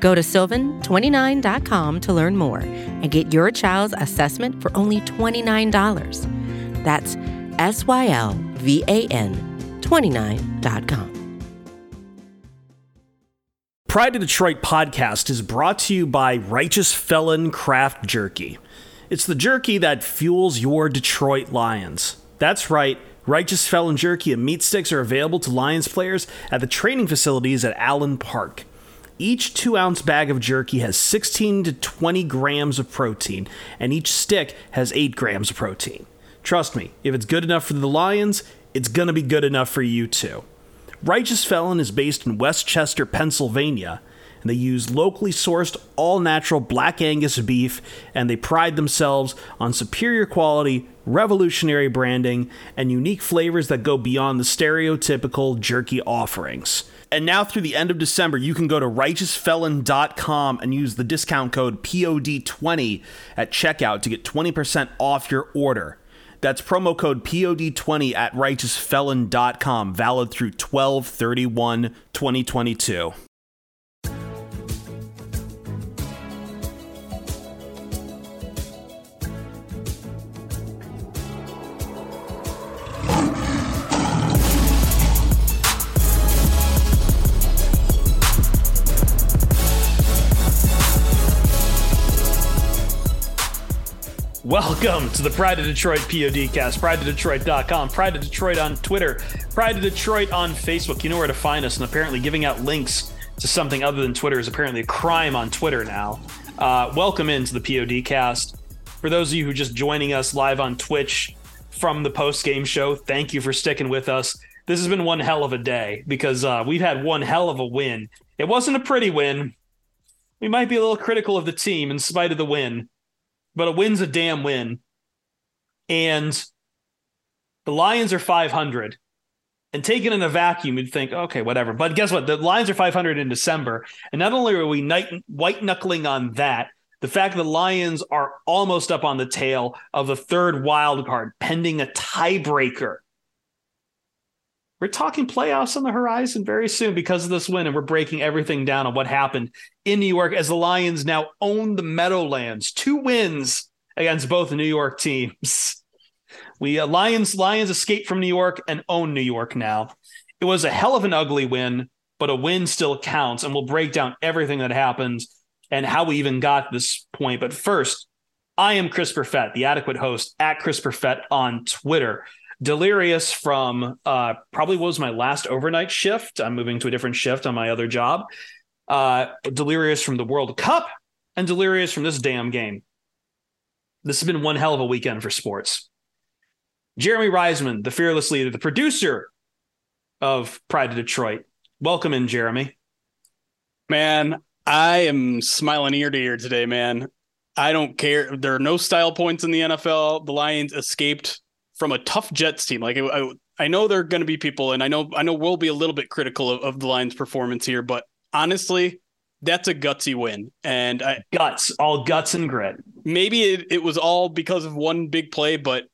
Go to sylvan29.com to learn more and get your child's assessment for only $29. That's S Y L V A N 29.com. Pride of Detroit podcast is brought to you by Righteous Felon Craft Jerky. It's the jerky that fuels your Detroit Lions. That's right. Righteous Felon Jerky and meat sticks are available to Lions players at the training facilities at Allen Park. Each two ounce bag of jerky has 16 to 20 grams of protein, and each stick has 8 grams of protein. Trust me, if it's good enough for the Lions, it's gonna be good enough for you too. Righteous Felon is based in West Chester, Pennsylvania, and they use locally sourced, all natural black Angus beef, and they pride themselves on superior quality, revolutionary branding, and unique flavors that go beyond the stereotypical jerky offerings. And now through the end of December, you can go to righteousfelon.com and use the discount code POD20 at checkout to get 20% off your order. That's promo code POD20 at righteousfelon.com, valid through 12 31 2022. Welcome to the Pride of Detroit PODcast. Pride of Detroit.com, Pride of Detroit on Twitter, Pride of Detroit on Facebook. You know where to find us, and apparently giving out links to something other than Twitter is apparently a crime on Twitter now. Uh, welcome into the PODcast. For those of you who are just joining us live on Twitch from the post game show, thank you for sticking with us. This has been one hell of a day because uh, we've had one hell of a win. It wasn't a pretty win. We might be a little critical of the team in spite of the win but a win's a damn win. And the Lions are 500. And taken in a vacuum, you'd think, okay, whatever. But guess what? The Lions are 500 in December. And not only are we white knuckling on that, the fact that the Lions are almost up on the tail of the third wild card, pending a tiebreaker we're talking playoffs on the horizon very soon because of this win, and we're breaking everything down on what happened in New York as the Lions now own the Meadowlands. Two wins against both New York teams. We uh, Lions Lions escape from New York and own New York now. It was a hell of an ugly win, but a win still counts, and we'll break down everything that happened and how we even got this point. But first, I am Chris Perfett, the adequate host at Chris Perfett on Twitter. Delirious from uh, probably was my last overnight shift. I'm moving to a different shift on my other job. Uh, delirious from the World Cup and delirious from this damn game. This has been one hell of a weekend for sports. Jeremy Reisman, the fearless leader, the producer of Pride of Detroit. Welcome in, Jeremy. Man, I am smiling ear to ear today, man. I don't care. There are no style points in the NFL. The Lions escaped from a tough Jets team. Like I, I know there are going to be people, and I know I know we'll be a little bit critical of, of the Lions' performance here, but honestly, that's a gutsy win. And I, guts, all guts and grit. Maybe it, it was all because of one big play, but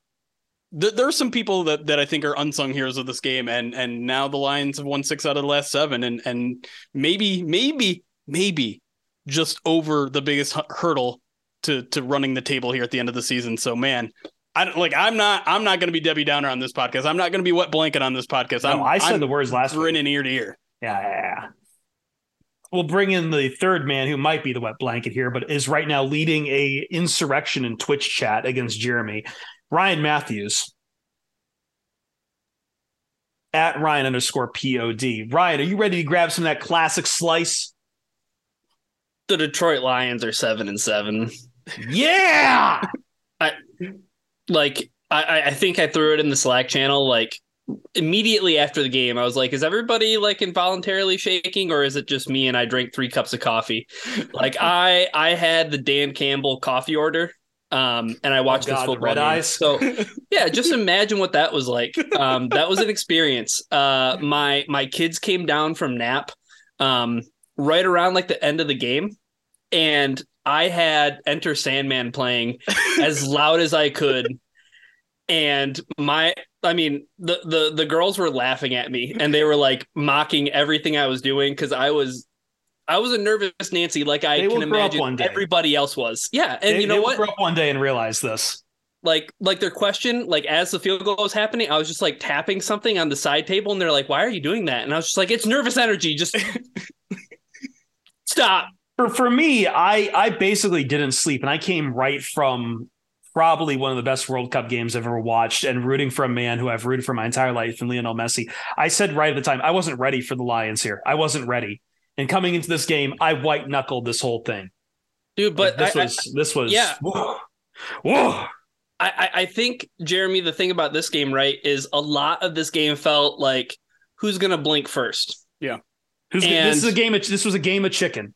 th- there are some people that, that I think are unsung heroes of this game. And and now the Lions have won six out of the last seven, and and maybe maybe maybe just over the biggest hurdle to to running the table here at the end of the season. So man, I like I'm not I'm not going to be Debbie Downer on this podcast. I'm not going to be wet blanket on this podcast. No, I'm, said I'm the words last grinning ear to ear. Yeah, yeah, yeah. We'll bring in the third man who might be the wet blanket here, but is right now leading a insurrection in Twitch chat against Jeremy. Ryan Matthews at Ryan underscore pod. Ryan, are you ready to grab some of that classic slice? The Detroit Lions are seven and seven. Yeah. I like I, I think I threw it in the Slack channel like immediately after the game. I was like, is everybody like involuntarily shaking or is it just me and I drank three cups of coffee? like I I had the Dan Campbell coffee order. Um, and I watched Oh, God, this the football red game. eyes. So yeah, just imagine what that was like. Um, that was an experience. Uh, my my kids came down from nap um, right around like the end of the game, and I had Enter Sandman playing as loud as I could. And my, I mean, the the the girls were laughing at me, and they were like mocking everything I was doing because I was. I was a nervous Nancy, like I They can imagine everybody else was. Yeah, and They- you know they what? grow up one day and realize this. like like their question like as the field goal was happening i was just like tapping something on the side table and they're like why are you doing that and i was just like it's nervous energy just stop For for me, I I basically didn't sleep, and I came right from probably one of the best World Cup games I've ever watched, and rooting for a man who I've rooted for my entire life, and Lionel Messi. I said right at the time, I wasn't ready for the Lions here. I wasn't ready. And coming into this game, I white knuckled this whole thing. dude Like, but this I, was this was yeah. Whoa, whoa. I, I i think jeremy the thing about this game right is a lot of this game felt like who's gonna blink first Who's And- this is a game of this was a game of chicken.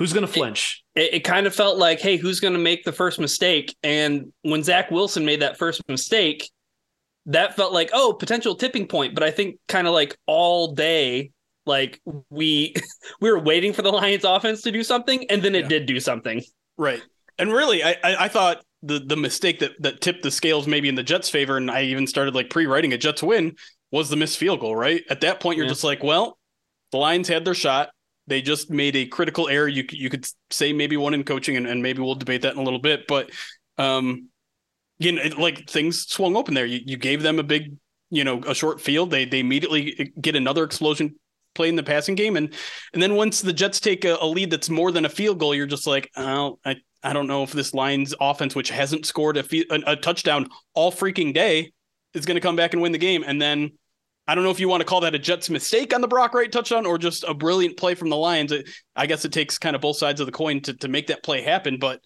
Who's gonna flinch? it, it kind of felt like hey who's gonna make the first mistake and when zach wilson made that first mistake that felt like oh potential tipping point but i think kind of like all day like we we were waiting for the lions offense to do something and then it Yeah. did do something Right. And really, I, I I thought the the mistake that that tipped the scales maybe in the Jets' favor, and I even started like pre-writing a Jets win was the missed field goal. Right at that point, you're Yeah. just like, well, the Lions had their shot. They just made a critical error. You you could say maybe one in coaching, and, and maybe we'll debate that in a little bit. But um, you know, it- like things swung open there. You you gave them a big, you know, a short field. They they immediately get another explosion play in the passing game, and and then once the Jets take a, a lead that's more than a field goal, you're just like, oh, I I don't know if this Lions offense, which hasn't scored a, a, a touchdown all freaking day, is going to come back and win the game. And then I don't know if you want to call that a Jets mistake on the Brock Wright touchdown or just a brilliant play from the Lions. It, I guess it takes kind of both sides of the coin to, to make that play happen. But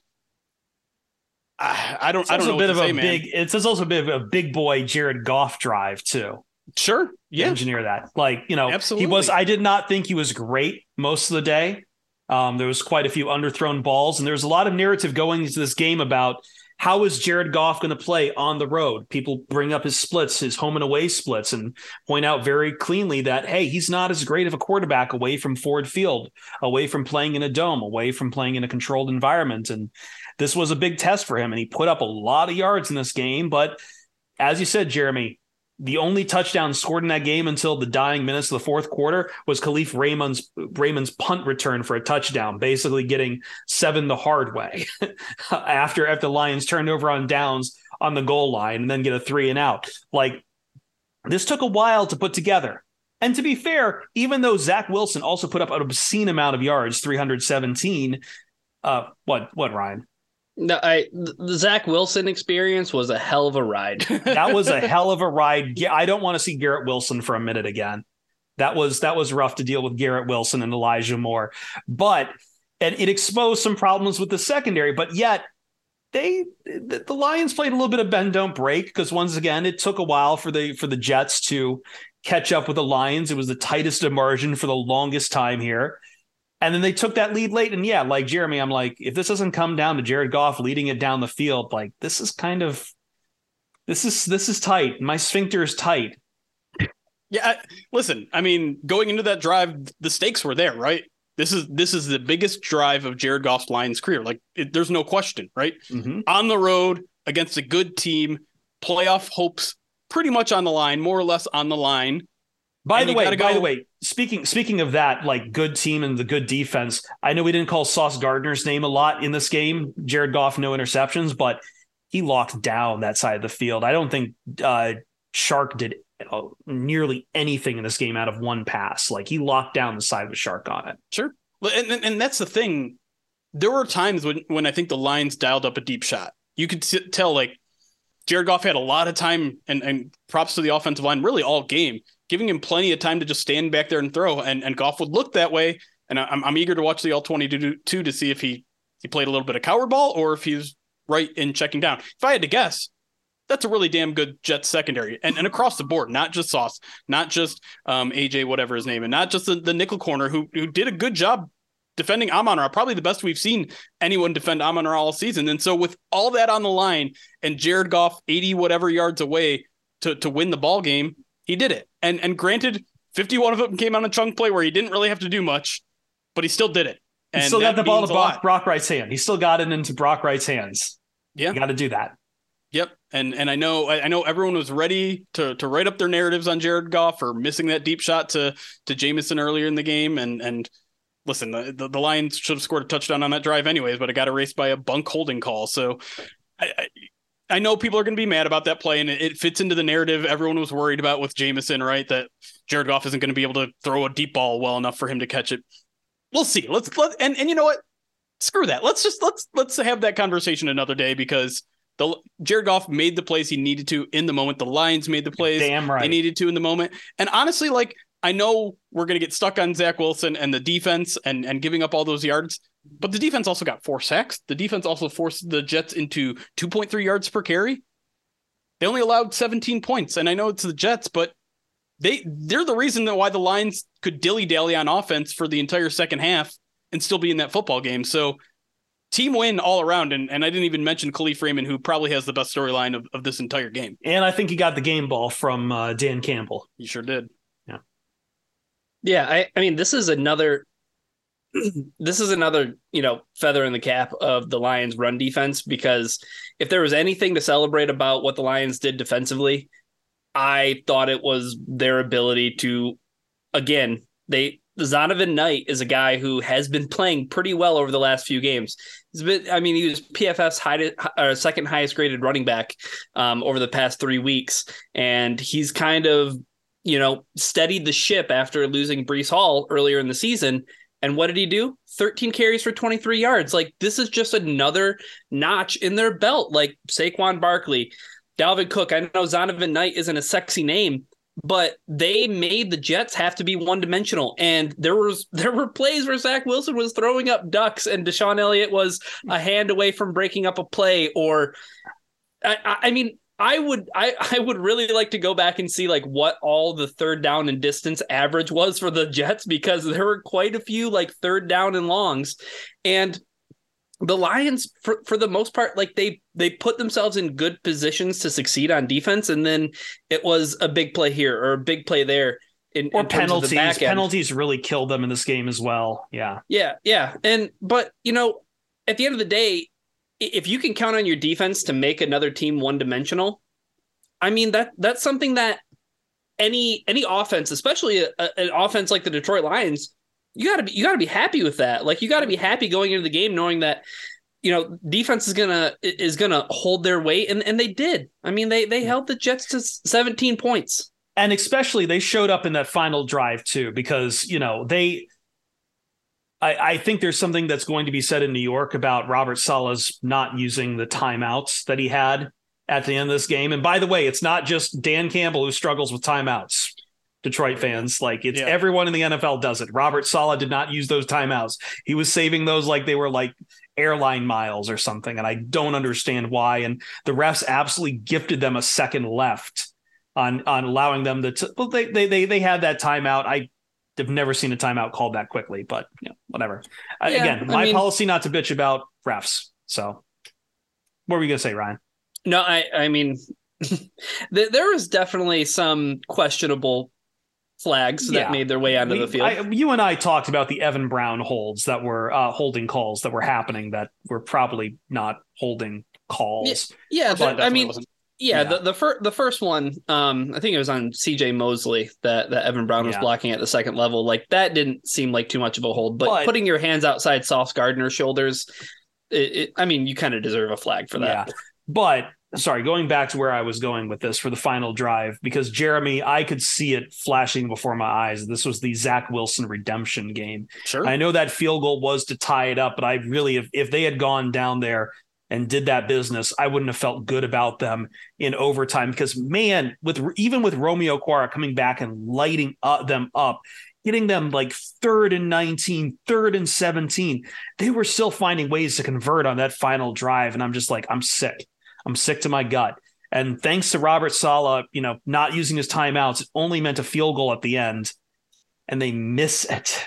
I, I don't It's I don't know a bit of to a man. big. It's also a bit of a big boy Jared Goff drive too. Sure, yeah. yeah, engineer that. Like, you know, Absolutely. he was, I did not think he was great most of the day. Um, there was quite a few underthrown balls, and there was a lot of narrative going into this game about how is Jared Goff going to play on the road? People bring up his splits, his home and away splits, and point out very cleanly that, hey, he's not as great of a quarterback away from Ford Field, away from playing in a dome, away from playing in a controlled environment. And this was a big test for him, and he put up a lot of yards in this game. But as you said, Jeremy, the only touchdown scored in that game until the dying minutes of the fourth quarter was Kalif Raymond's Raymond's punt return for a touchdown, basically getting seven the hard way after after the Lions turned over on downs on the goal line and then get a three and out. Like this took a while to put together. And to be fair, even though Zach Wilson also put up an obscene amount of yards, 317, uh, what what Ryan? No i the zach wilson experience was a hell of a ride that was a hell of a ride. I don't want to see Garrett Wilson for a minute again. That was that was rough to deal with Garrett Wilson and Elijah Moore, but and it exposed some problems with the secondary. But yet they the, Lions played a little bit of bend don't break because once again it took a while for the for the Jets to catch up with the Lions. It was the tightest of margin for the longest time here. And then they took that lead late. And yeah, like Jeremy, I'm like, if this doesn't come down to Jared Goff leading it down the field, like this is kind of this is this is tight. My sphincter is tight. Yeah, I, listen. I mean, going into that drive, the stakes were there, right? This is this is the biggest drive of Jared Goff's Lions career. Like, it, there's no question, right? Mm-hmm. On the road against a good team, playoff hopes pretty much on the line, more or less on the line. By And the way, by go- the way, speaking speaking of that, like good team and the good defense. I know we didn't call Sauce Gardner's name a lot in this game. Jared Goff, no interceptions, but he locked down that side of the field. I don't think uh, Shark did uh, nearly anything in this game out of one pass. Like he locked down the side of the Shark on it. Sure, Well, and, and and that's the thing. There were times when when I think the Lions dialed up a deep shot. You could t- tell like Jared Goff had a lot of time, and and props to the offensive line, really all game, giving him plenty of time to just stand back there and throw. And and Goff would look that way. And I'm I'm eager to watch the all twenty two to see if he he played a little bit of coward ball or if he's right in checking down. If I had to guess, that's a really damn good Jets secondary and, and across the board, not just Sauce, not just um, AJ, whatever his name, and not just the, the nickel corner who who did a good job defending Amon Ra, probably the best we've seen anyone defend Amon Ra all season. And so with all that on the line and Jared Goff 80 whatever yards away to to win the ball game, he did it. And and granted, 51 of them came on a chunk play where he didn't really have to do much, but he still did it. And he still got the ball to Brock, Brock Wright's hand. He still got it into Brock Wright's hands. Yeah. You got to do that. Yep, and and I know I know everyone was ready to to write up their narratives on Jared Goff for missing that deep shot to to Jameson earlier in the game, and and listen, the, the, the Lions should have scored a touchdown on that drive anyways, but it got erased by a bunk holding call. So I, I, I know people are going to be mad about that play, and it, it, fits into the narrative everyone was worried about with Jameson, right? That Jared Goff isn't going to be able to throw a deep ball well enough for him to catch it. We'll see. Let's let and and you know what? Screw that. Let's just let's let's have that conversation another day because the Jared Goff made the plays he needed to in the moment. The Lions made the plays Damn right. they needed to in the moment. And honestly, like I know we're going to get stuck on Zach Wilson and the defense and and giving up all those yards, but the defense also got four sacks. The defense also forced the Jets into 2.3 yards per carry. They only allowed 17 points, and I know it's the Jets, but they they're the reason that why the Lions could dilly dally on offense for the entire second half and still be in that football game. So team win all around. And, and I didn't even mention Kalif Raymond, who probably has the best storyline of, of this entire game. And I think he got the game ball from uh, Dan Campbell. He sure did. Yeah. Yeah. I, I mean, this is another, this is another, you know, feather in the cap of the Lions run defense, because if there was anything to celebrate about what the Lions did defensively, I thought it was their ability to, again, they, Zonovan Knight is a guy who has been playing pretty well over the last few games. He's been, I mean, he was PFF's high, uh, second highest graded running back um, over the past three weeks, and he's kind of, you know, steadied the ship after losing Breece Hall earlier in the season. And what did he do? 13 carries for 23 yards. Like this is just another notch in their belt. Like Saquon Barkley, Dalvin Cook. I know Zonovan Knight isn't a sexy name, but they made the Jets have to be one dimensional. And there was there were plays where Zach Wilson was throwing up ducks and DeShon Elliott was a hand away from breaking up a play. Or I, I mean, I would I, I would really like to go back and see like what all the third down and distance average was for the Jets because there were quite a few like third down and longs. And the Lions, for, for the most part, like they they put themselves in good positions to succeed on defense, and then it was a big play here or a big play there. In, or in penalties. Penalties really killed them in this game as well. Yeah. Yeah. Yeah. And but you know, at the end of the day, if you can count on your defense to make another team one dimensional, I mean that that's something that any any offense, especially a, a, an offense like the Detroit Lions, you gotta be you gotta be happy with that. Like you gotta be happy going into the game knowing that you know defense is gonna is gonna hold their weight and and they did. I mean they they held the Jets to 17 points. And especially they showed up in that final drive too because you know they. I, I think there's something that's going to be said in New York about Robert Saleh's not using the timeouts that he had at the end of this game. And by the way, it's not just Dan Campbell who struggles with timeouts. Detroit fans. Like it's yeah. everyone in the NFL does it. Robert Saleh did not use those timeouts. He was saving those like they were like airline miles or something. And I don't understand why. And the refs absolutely gifted them a second left on on allowing them to. T- well, they they they they had that timeout. I have never seen a timeout called that quickly, but you know, whatever. Yeah, Again, my I mean, policy not to bitch about refs. So, what were you gonna say, Ryan? No, I I mean. there was definitely some questionable flags yeah. that made their way onto we, the field. I, you and I talked about the Evan Brown holds that were uh, holding calls that were happening that were probably not holding calls. Yeah, yeah I mean, yeah, yeah, the the, fir- the first one, um, I think it was on C.J. Mosley that that Evan Brown was yeah. blocking at the second level. Like that didn't seem like too much of a hold, but, but putting your hands outside Sauce Gardner's shoulders, it, it, I mean, you kind of deserve a flag for that. But sorry, going back to where I was going with this for the final drive, because Jeremy, I could see it flashing before my eyes. This was the Zach Wilson redemption game. Sure. I know that field goal was to tie it up, but I really, if, if they had gone down there and did that business, I wouldn't have felt good about them in overtime because man, with even with Romeo Okwara coming back and lighting up them up, getting them like third and 19, third and 17, they were still finding ways to convert on that final drive. And I'm just like, I'm sick. I'm sick to my gut. And thanks to Robert Saleh, you know, not using his timeouts, it only meant a field goal at the end, and they miss it.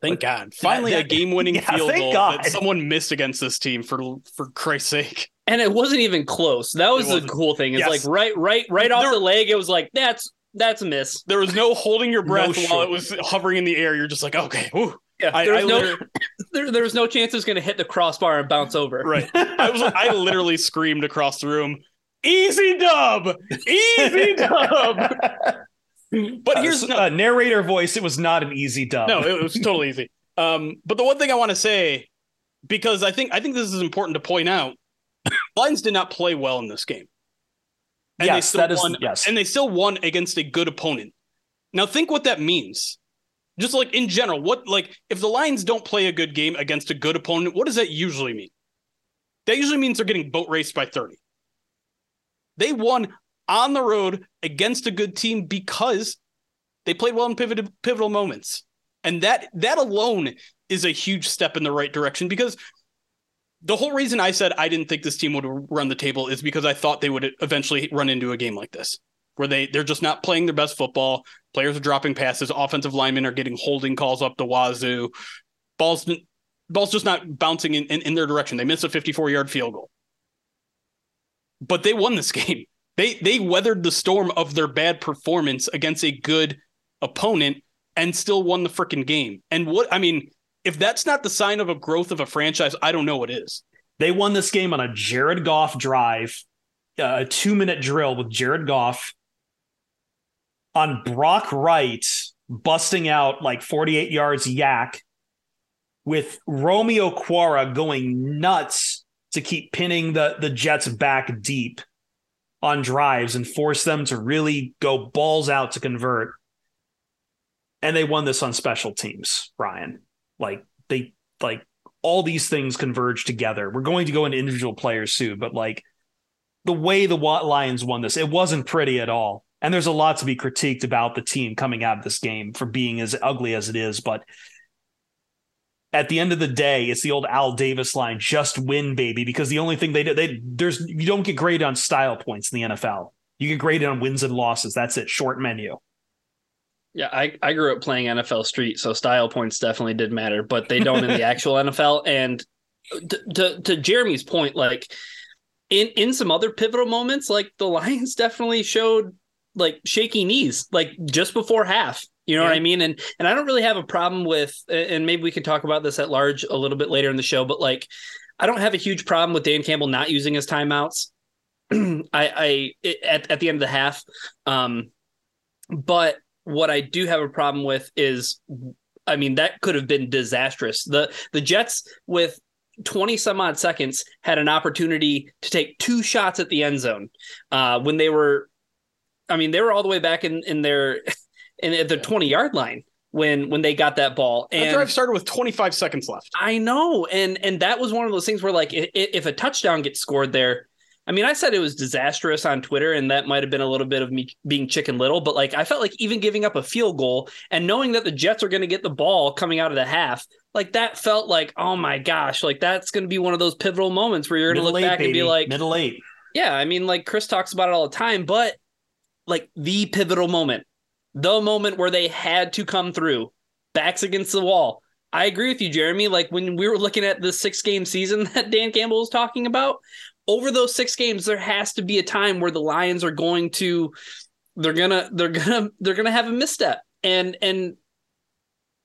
Thank God. Finally, that- a game-winning Yeah, field thank goal God. that someone missed against this team. For for Christ's sake, And it wasn't even close. That was the cool thing. It's Yes. like right, right, right off the leg. It was like that's that's a miss. there was no holding your breath while shit. it was hovering in the air. You're just like, okay, whew. Yeah, I, there I was no literally- there, there was no chance it was going to hit the crossbar and bounce over. right. I was I literally screamed across the room, "Easy dub, easy dub." But here's a Uh, narrator voice. It was not an easy dub. no, it was totally easy. Um, but the one thing I want to say, because I think I think this is important to point out, Lions did not play well in this game, and they yes, still that is won. yes. And they still won against a good opponent. Now think what that means. Just like in general, what like if the Lions don't play a good game against a good opponent, what does that usually mean? That usually means they're getting boat raced by 30. They won on the road against a good team because they played well in pivotal pivotal moments. And that that alone is a huge step in the right direction because the whole reason I said I didn't think this team would run the table is because I thought they would eventually run into a game like this where they they're just not playing their best football. Players are dropping passes. Offensive linemen are getting holding calls up the wazoo. Balls balls just not bouncing in, in, in their direction. They missed a 54 yard field goal, but they won this game. They they weathered the storm of their bad performance against a good opponent and still won the freaking game. And what I mean, if that's not the sign of a growth of a franchise, I don't know what is. They won this game on a Jared Goff drive, uh, a two minute drill with Jared Goff on Brock Wright busting out like 48 yards YAC with Romeo Okwara going nuts to keep pinning the, the Jets back deep on drives and force them to really go balls out to convert. And they won this on special teams, Ryan. Like they like all these things converge together. We're going to go into individual players soon, but like the way the Lions won this, it wasn't pretty at all. And there's a lot to be critiqued about the team coming out of this game for being as ugly as it is. But at the end of the day, it's the old Al Davis line: "Just win, baby." Because the only thing they do, they there's you don't get graded on style points in the NFL. You get graded on wins and losses. That's it. Short menu. Yeah, I, I grew up playing NFL Street, so style points definitely did matter, but they don't in the actual NFL. And to, to to Jeremy's point, like in in some other pivotal moments, like the Lions definitely showed like shaky knees, like just before half. You know what I mean? And and I don't really have a problem with, and maybe we can talk about this at large a little bit later in the show, but like I don't have a huge problem with Dan Campbell not using his timeouts. I I at at the end of the half, um, but what I do have a problem with is, I mean, that could have been disastrous. The the Jets with 20 some odd seconds had an opportunity to take two shots at the end zone uh, when they were, I mean, they were all the way back in in their in at the 20 yard line when when they got that ball. That And drive started with 25 seconds left. I know, and and that was one of those things where like if, if a touchdown gets scored there, I mean, I said it was disastrous on Twitter, and that might have been a little bit of me being chicken little, but like I felt like even giving up a field goal and knowing that the Jets are going to get the ball coming out of the half, like that felt like oh my gosh, like that's going to be one of those pivotal moments where you're going to look eight, back and be like, middle eight. yeah, I mean, like Chris talks about it all the time, but like the pivotal moment, the moment where they had to come through, backs against the wall. I agree with you, Jeremy. Like when we were looking at the six game season that Dan Campbell was talking about, over those six games, there has to be a time where the Lions are going to, they're gonna, they're gonna, they're gonna have a misstep, and and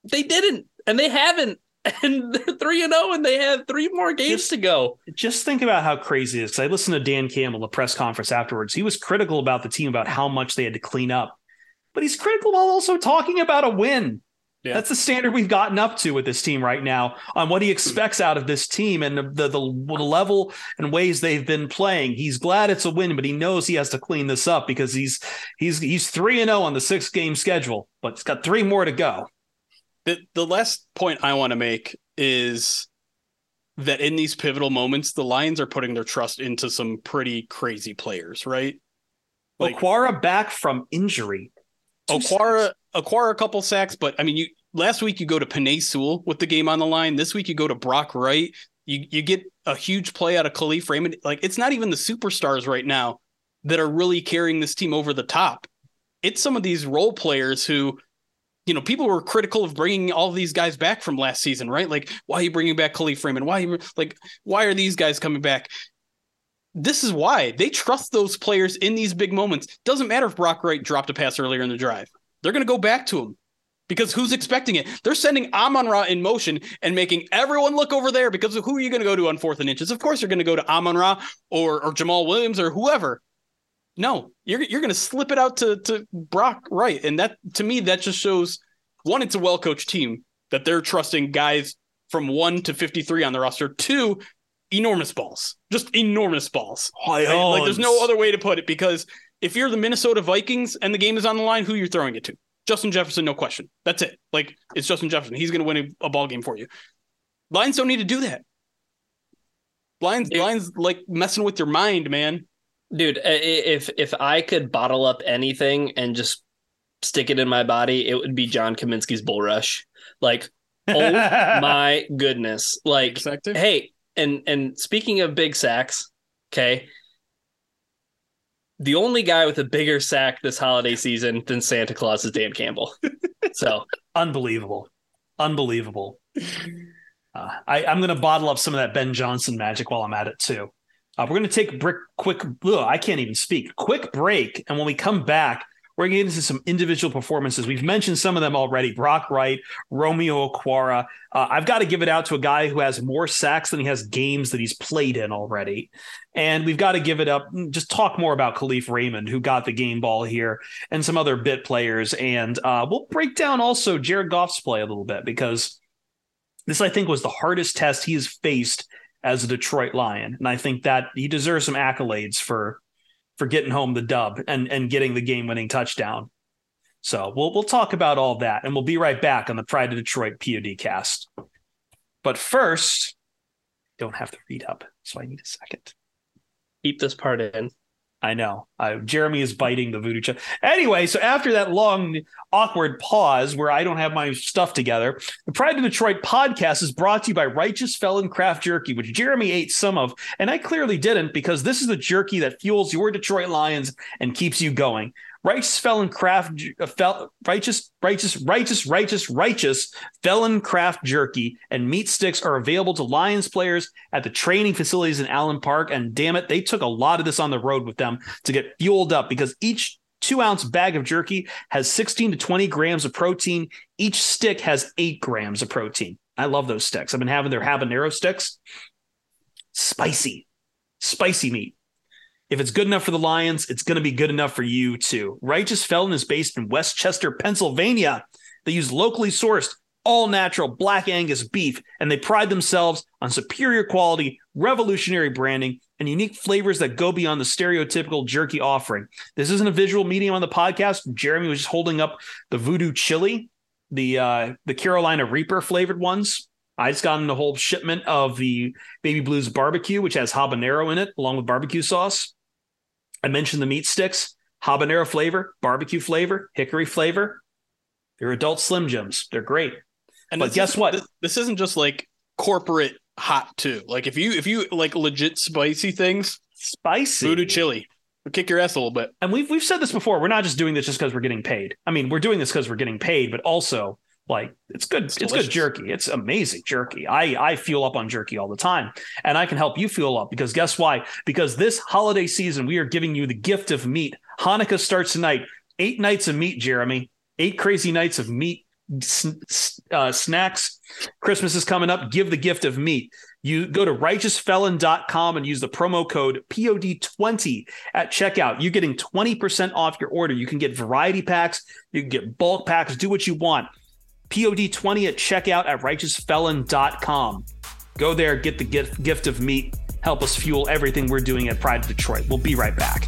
they didn't, and they haven't, and they're three and zero, and they have three more games Just- to go. just think about how crazy it is. 'cause I listened to Dan Campbell, the press conference afterwards. He was critical about the team about how much they had to clean up, but he's critical while also talking about a win. Yeah. That's the standard we've gotten up to with this team right now on what he expects out of this team and the, the the level and ways they've been playing. He's glad it's a win, but he knows he has to clean this up because he's he's he's three and zero on the six game schedule, but he's got three more to go. The the last point I want to make is that in these pivotal moments, the Lions are putting their trust into some pretty crazy players, right? Like- Okwara back from injury. Two Okwara acquire a couple sacks, but I mean, you last week you go to Penei Sewell with the game on the line. This week you go to Brock Wright. You you get a huge play out of Kalif Raymond. Like it's not even the superstars right now that are really carrying this team over the top. It's some of these role players who, you know, people were critical of bringing all these guys back from last season, right? Like, why are you bringing back Kalif Raymond? Why, you, like, why are these guys coming back? This is why they trust those players in these big moments. Doesn't matter if Brock Wright dropped a pass earlier in the drive; they're going to go back to him because who's expecting it? They're sending Amon Ra in motion and making everyone look over there because of who are you going to go to on fourth and inches? Of course, you're going to go to Amon Ra or or Jamaal Williams or whoever. No, you're you're going to slip it out to to Brock Wright, and that to me that just shows one, it's a well coached team that they're trusting guys from one to fifty three on the roster. Two, enormous balls, just enormous balls. Like, like there's no other way to put it because if you're the Minnesota Vikings and the game is on the line, who you're throwing it to? Justin Jefferson, no question. That's it. Like it's Justin Jefferson. He's going to win a, a, ball game for you. Lions don't need to do that. Lions, Dude. Lions, like messing with your mind, man. Dude, if if I could bottle up anything and just stick it in my body, it would be John Cominsky's Bull Rush. Like, oh my goodness! Like, hey, and and speaking of big sacks, okay, the only guy with a bigger sack this holiday season than Santa Claus is Dan Campbell. So unbelievable, unbelievable. Uh, I, I'm going to bottle up some of that Ben Johnson magic while I'm at it too. Uh, we're going to take a brick, quick. Ugh, I can't even speak. Quick break, and when we come back, we're going to get into some individual performances. We've mentioned some of them already Brock Wright, Romeo Okwara. Uh, I've got to give it out to a guy who has more sacks than he has games that he's played in already. And we've got to give it up, just talk more about Kalif Raymond, who got the game ball here, and some other bit players. And uh, we'll break down also Jared Goff's play a little bit because this, I think, was the hardest test he has faced as a Detroit Lion. And I think that he deserves some accolades for for getting home the dub and and getting the game winning touchdown. So we'll we'll talk about all that and we'll be right back on the Pride of Detroit POD cast. But first, don't have to read up, so I need a second. Keep this part in. I know. Uh, Jeremy is biting the voodoo child. Anyway, so after that long, awkward pause where I don't have my stuff together, the Pride of Detroit podcast is brought to you by Righteous Felon Craft Jerky, which Jeremy ate some of, and I clearly didn't because this is the jerky that fuels your Detroit Lions and keeps you going. Righteous felon craft, uh, fel, righteous, righteous, righteous, righteous, righteous felon craft jerky and meat sticks are available to Lions players at the training facilities in Allen Park. And damn it, they took a lot of this on the road with them to get fueled up because each two ounce bag of jerky has 16 to 20 grams of protein. Each stick has eight grams of protein. I love those sticks. I've been having their habanero sticks. Spicy, spicy meat. If it's good enough for the Lions, it's going to be good enough for you too. Righteous Felon is based in West Chester, Pennsylvania. They use locally sourced, all natural black Angus beef, and they pride themselves on superior quality, revolutionary branding, and unique flavors that go beyond the stereotypical jerky offering. This isn't a visual medium on the podcast. Jeremy was just holding up the Voodoo Chili, the uh, the Carolina Reaper flavored ones. I just got in a whole shipment of the Baby Blues barbecue, which has habanero in it, along with barbecue sauce. I mentioned the meat sticks, habanero flavor, barbecue flavor, hickory flavor. They're adult Slim Jims. They're great. And but guess what? This, this isn't just like corporate hot too. Like if you if you like legit spicy things, spicy voodoo chili. will kick your ass a little bit. And we've we've said this before. We're not just doing this just because we're getting paid. I mean, we're doing this because we're getting paid, but also like it's good, it's, it's, good jerky. It's amazing jerky. I I fuel up on jerky all the time, and I can help you fuel up because guess why? Because this holiday season we are giving you the gift of meat. Hanukkah starts tonight. Eight nights of meat, Jeremy. Eight crazy nights of meat uh, snacks. Christmas is coming up. Give the gift of meat. You go to righteousfelon.com and use the promo code POD20 at checkout. You're getting 20% off your order. You can get variety packs, you can get bulk packs, do what you want. POD20 at checkout at righteousfelon.com. Go there, get the gift, gift of meat, help us fuel everything we're doing at Pride Detroit. We'll be right back.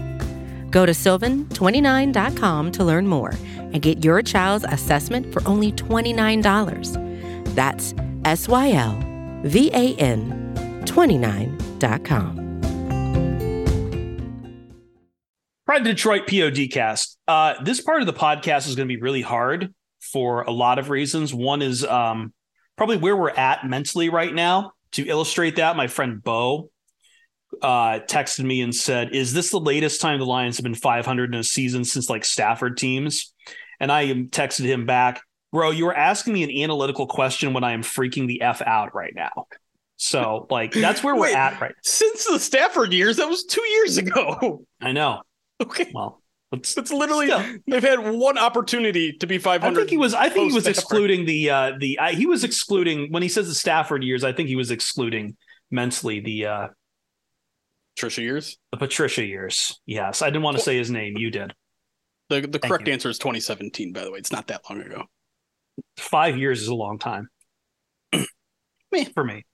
Go to sylvan29.com to learn more and get your child's assessment for only $29. That's S Y L V A N 29.com. Pride Detroit PODcast. Uh, this part of the podcast is going to be really hard for a lot of reasons. One is um, probably where we're at mentally right now. To illustrate that, my friend Bo uh, texted me and said, "Is this the latest time the Lions have been 500 in a season since like Stafford teams?" And I texted him back, "Bro, you were asking me an analytical question when I am freaking the f out right now." So like that's where Wait, we're at right. Since the Stafford years, that was two years ago. I know. Okay. Well, let's It's literally Still. they've had one opportunity to be 500. I think he was. I think he was excluding the uh, the. I, he was excluding when he says the Stafford years. I think he was excluding mentally the uh, Trisha years. the Patricia years. Yes, I didn't want to say his name. You did. The the correct you. answer is 2017. By the way, it's not that long ago. Five years is a long time. Meh. for me.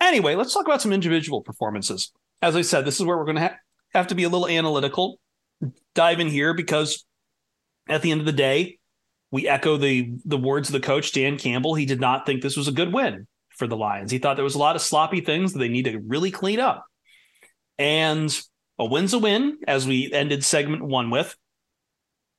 Anyway, let's talk about some individual performances. As I said, this is where we're going to ha- have to be a little analytical. Dive in here because at the end of the day, we echo the the words of the coach Dan Campbell. He did not think this was a good win for the Lions. He thought there was a lot of sloppy things that they need to really clean up. And a win's a win, as we ended segment one with.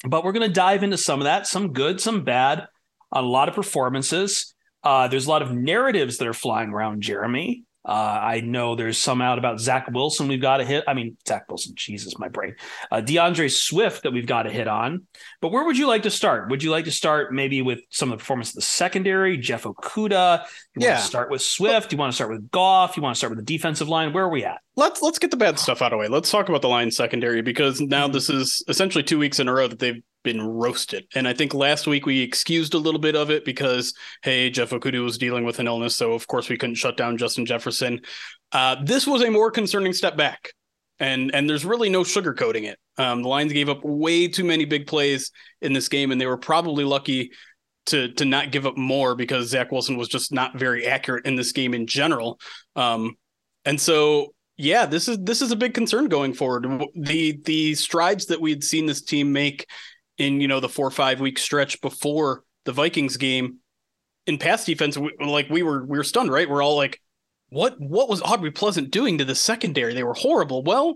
But we're going to dive into some of that, some good, some bad, a lot of performances. Uh, there's a lot of narratives that are flying around Jeremy. Uh, I know there's some out about Zach Wilson we've got to hit. I mean, Zach Wilson, Jesus, my brain. Uh, D'Andre Swift that we've got to hit on. But where would you like to start? Would you like to start maybe with some of the performance of the secondary, Jeff Okudah? You Yeah. want to start with Swift? You want to start with Goff? You want to start with the defensive line? Where are we at? Let's let's get the bad stuff out of the way. Let's talk about the line secondary because now Mm-hmm. this is essentially two weeks in a row that they've been roasted. And I think last week we excused a little bit of it because hey, Jeff Okudah was dealing with an illness, so of course we couldn't shut down Justin Jefferson. Uh, this was a more concerning step back, and and there's really no sugarcoating it. Um, the Lions gave up way too many big plays in this game, and they were probably lucky to to not give up more because Zach Wilson was just not very accurate in this game in general. Um, and so yeah, this is this is a big concern going forward. The the strides that we had seen this team make in you know the four or five week stretch before the Vikings game in pass defense, we, like we were we were stunned, right? We're all like, what what was Aubrey Pleasant doing to the secondary? They were horrible. Well,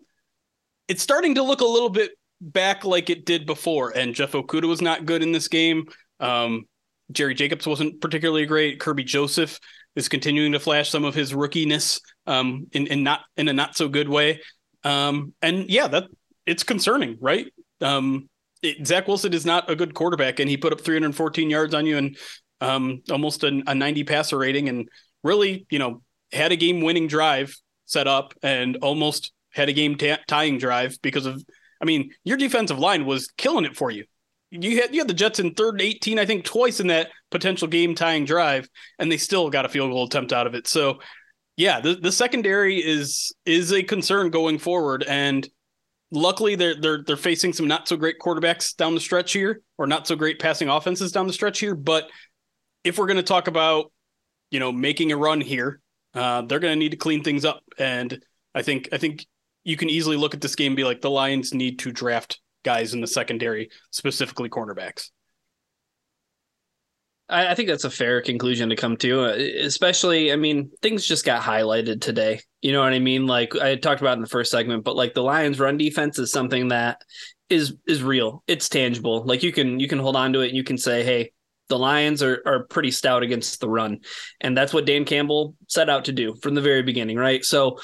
it's starting to look a little bit back like it did before. And Jeff Okudah was not good in this game. Um, Jerry Jacobs wasn't particularly great. Kerby Joseph is continuing to flash some of his rookiness um, in, in not in a not so good way. Um, and yeah, that it's concerning, right? Um, it, Zach Wilson is not a good quarterback, and he put up 314 yards on you and um, almost a, a 90 passer rating, and really, you know, had a game winning drive set up and almost had a game ta- tying drive because of. I mean, your defensive line was killing it for you. You had you had the Jets in third and 18, I think, twice in that potential game tying drive, and they still got a field goal attempt out of it. So, yeah, the, the secondary is is a concern going forward, and luckily they're they're they're facing some not so great quarterbacks down the stretch here, or not so great passing offenses down the stretch here. But if we're going to talk about you know making a run here, uh, they're going to need to clean things up, and I think I think you can easily look at this game and be like the Lions need to draft guys in the secondary, specifically cornerbacks. I, I think that's a fair conclusion to come to, uh, especially, I mean, things just got highlighted today. You know what I mean? Like I talked about in the first segment, but like the Lions run defense is something that is is real. It's tangible. Like you can you can hold on to it and you can say, hey, the Lions are are pretty stout against the run, and that's what Dan Campbell set out to do from the very beginning, right? So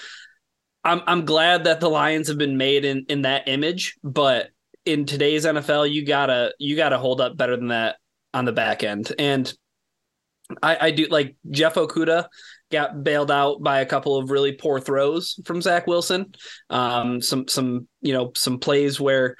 I'm I'm glad that the Lions have been made in in that image, but in today's NFL, you gotta you gotta hold up better than that on the back end. And I, I do like Jeff Okudah got bailed out by a couple of really poor throws from Zach Wilson. Um, some some you know some plays where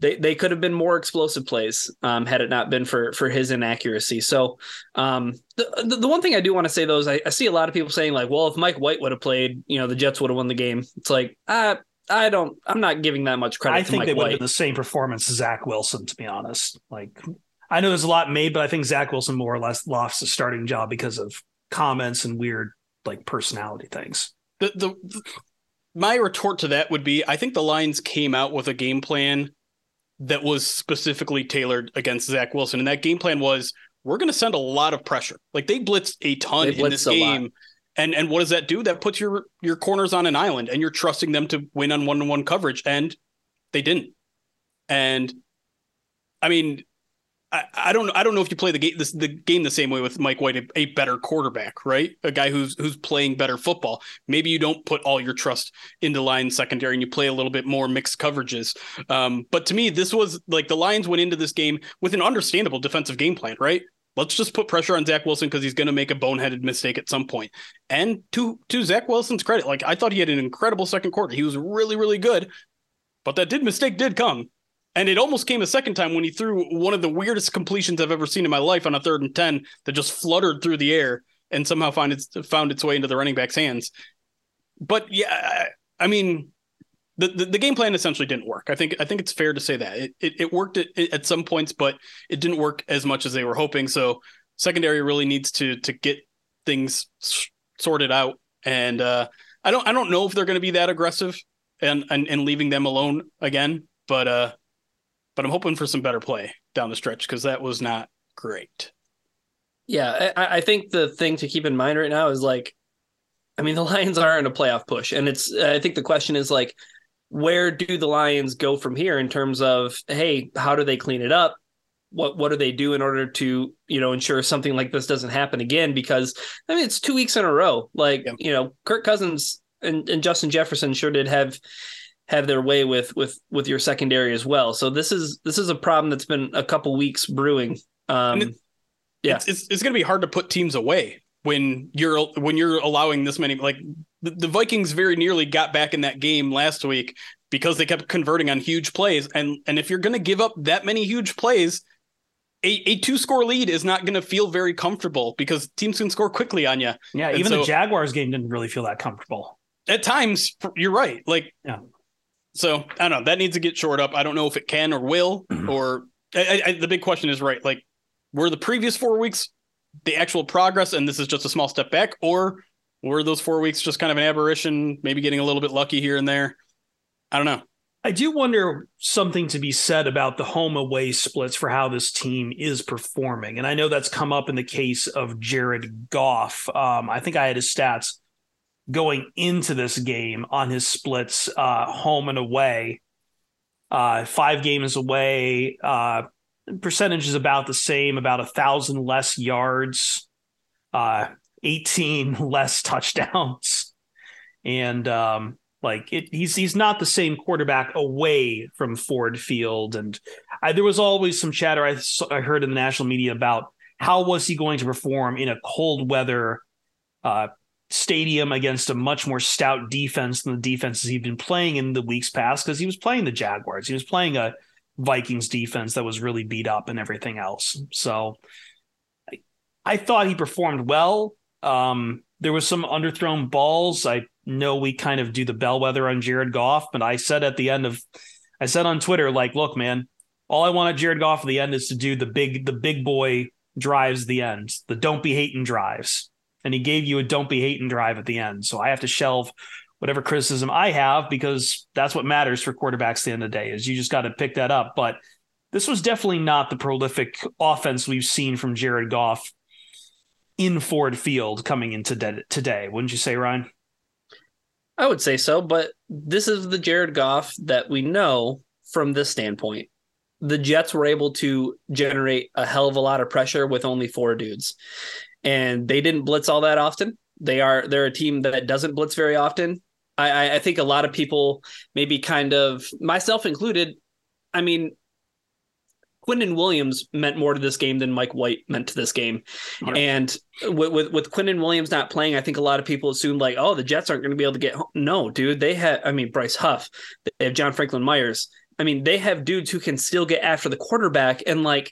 they, they could have been more explosive plays um, had it not been for for his inaccuracy. So um, the, the, one thing I do want to say though is I, I, see a lot of people saying like, well, if Mike White would have played, you know, the Jets would have won the game. It's like I I don't I'm not giving that much credit. I think Mike they would have been the same performance as Zach Wilson, to be honest. Like I know there's a lot made, but I think Zach Wilson more or less lost the starting job because of comments and weird like personality things. The, the, the my retort to that would be I think the Lions came out with a game plan that was specifically tailored against Zach Wilson. And that game plan was we're going to send a lot of pressure. Like they blitzed a ton blitzed in this game. And and what does that do? That puts your your corners on an island and you're trusting them to win on one-on-one coverage and they didn't. And I mean, I, I don't I don't know if you play the game the game the same way with Mike White, a, a, better quarterback, right? A guy who's who's playing better football. Maybe you don't put all your trust into line secondary and you play a little bit more mixed coverages. Um, but to me, this was like the Lions went into this game with an understandable defensive game plan, right? Let's just put pressure on Zach Wilson because he's going to make a boneheaded mistake at some point. And to to Zach Wilson's credit, like I thought he had an incredible second quarter. He was really really good, but that did mistake did come and it almost came a second time when he threw one of the weirdest completions I've ever seen in my life on a third and 10 that just fluttered through the air and somehow found its, found its way into the running back's hands. But yeah, I mean, the, the, the, game plan essentially didn't work. I think I think it's fair to say that it it, it worked at, at some points, but it didn't work as much as they were hoping. So secondary really needs to to get things sorted out. And uh, I don't I don't know if they're going to be that aggressive and, and and leaving them alone again. But uh, but I'm hoping for some better play down the stretch because that was not great. Yeah, I, I, think the thing to keep in mind right now is like, I mean, the Lions are in a playoff push, and it's. I think the question is like, where do the Lions go from here in terms of, hey, how do they clean it up? What what do they do in order to you know ensure something like this doesn't happen again? Because I mean, it's two weeks in a row. Like yeah. you know, Kirk Cousins and, and Justin Jefferson sure did have have their way with with with your secondary as well. So this is this is a problem that's been a couple weeks brewing. Um, it, yeah, it's, it's, it's going to be hard to put teams away when you're when you're allowing this many. Like the, the Vikings very nearly got back in that game last week because they kept converting on huge plays, and and if you're going to give up that many huge plays. A, a two score lead is not going to feel very comfortable because teams can score quickly on you. Yeah, and even so, the Jaguars game didn't really feel that comfortable. At times, you're right. Like, yeah so I don't know. That needs to get shored up. I don't know if it can or will. Mm-hmm. Or I, I, the big question is right. Like, were the previous four weeks the actual progress, and this is just a small step back, or were those four weeks just kind of an aberration? Maybe getting a little bit lucky here and there. I don't know. I do wonder something to be said about the home away splits for how this team is performing. And I know that's come up in the case of Jared Goff. Um, I think I had his stats going into this game on his splits uh, home and away. Uh, five games away, uh, percentage is about the same, about a thousand less yards, uh, 18 less touchdowns. And um, like it, he's he's not the same quarterback away from Ford Field. And I, there was always some chatter I, I heard in the national media about how was he going to perform in a cold weather uh, stadium against a much more stout defense than the defenses he'd been playing in the weeks past because he was playing the Jaguars. He was playing a Vikings defense that was really beat up and everything else. So I, I thought he performed well. Um, there was some underthrown balls. I know we kind of do the bellwether on Jared Goff, but I said at the end of I said on Twitter, like, look, man, all I want at Jared Goff at the end is to do the big, the big boy drives the end, the don't be hating drives and he gave you a don't be hating drive at the end. So I have to shelve whatever criticism I have because that's what matters for quarterbacks at the end of the day is you just got to pick that up. But this was definitely not the prolific offense we've seen from Jared Goff in Ford Field coming into today. Wouldn't you say, Ryan? I would say so, but this is the Jared Goff that we know from this standpoint. the Jets were able to generate a hell of a lot of pressure with only four dudes. And they didn't blitz all that often. They are they're a team that doesn't blitz very often. I, I think a lot of people, maybe kind of myself included, I mean, Quinnen Williams meant more to this game than Mike White meant to this game. Right. And with, with with Quinnen Williams not playing, I think a lot of people assumed like, oh, the Jets aren't going to be able to get home. No, dude, they have. I mean, Bryce Huff, they have John Franklin Myers. I mean, they have dudes who can still get after the quarterback and like.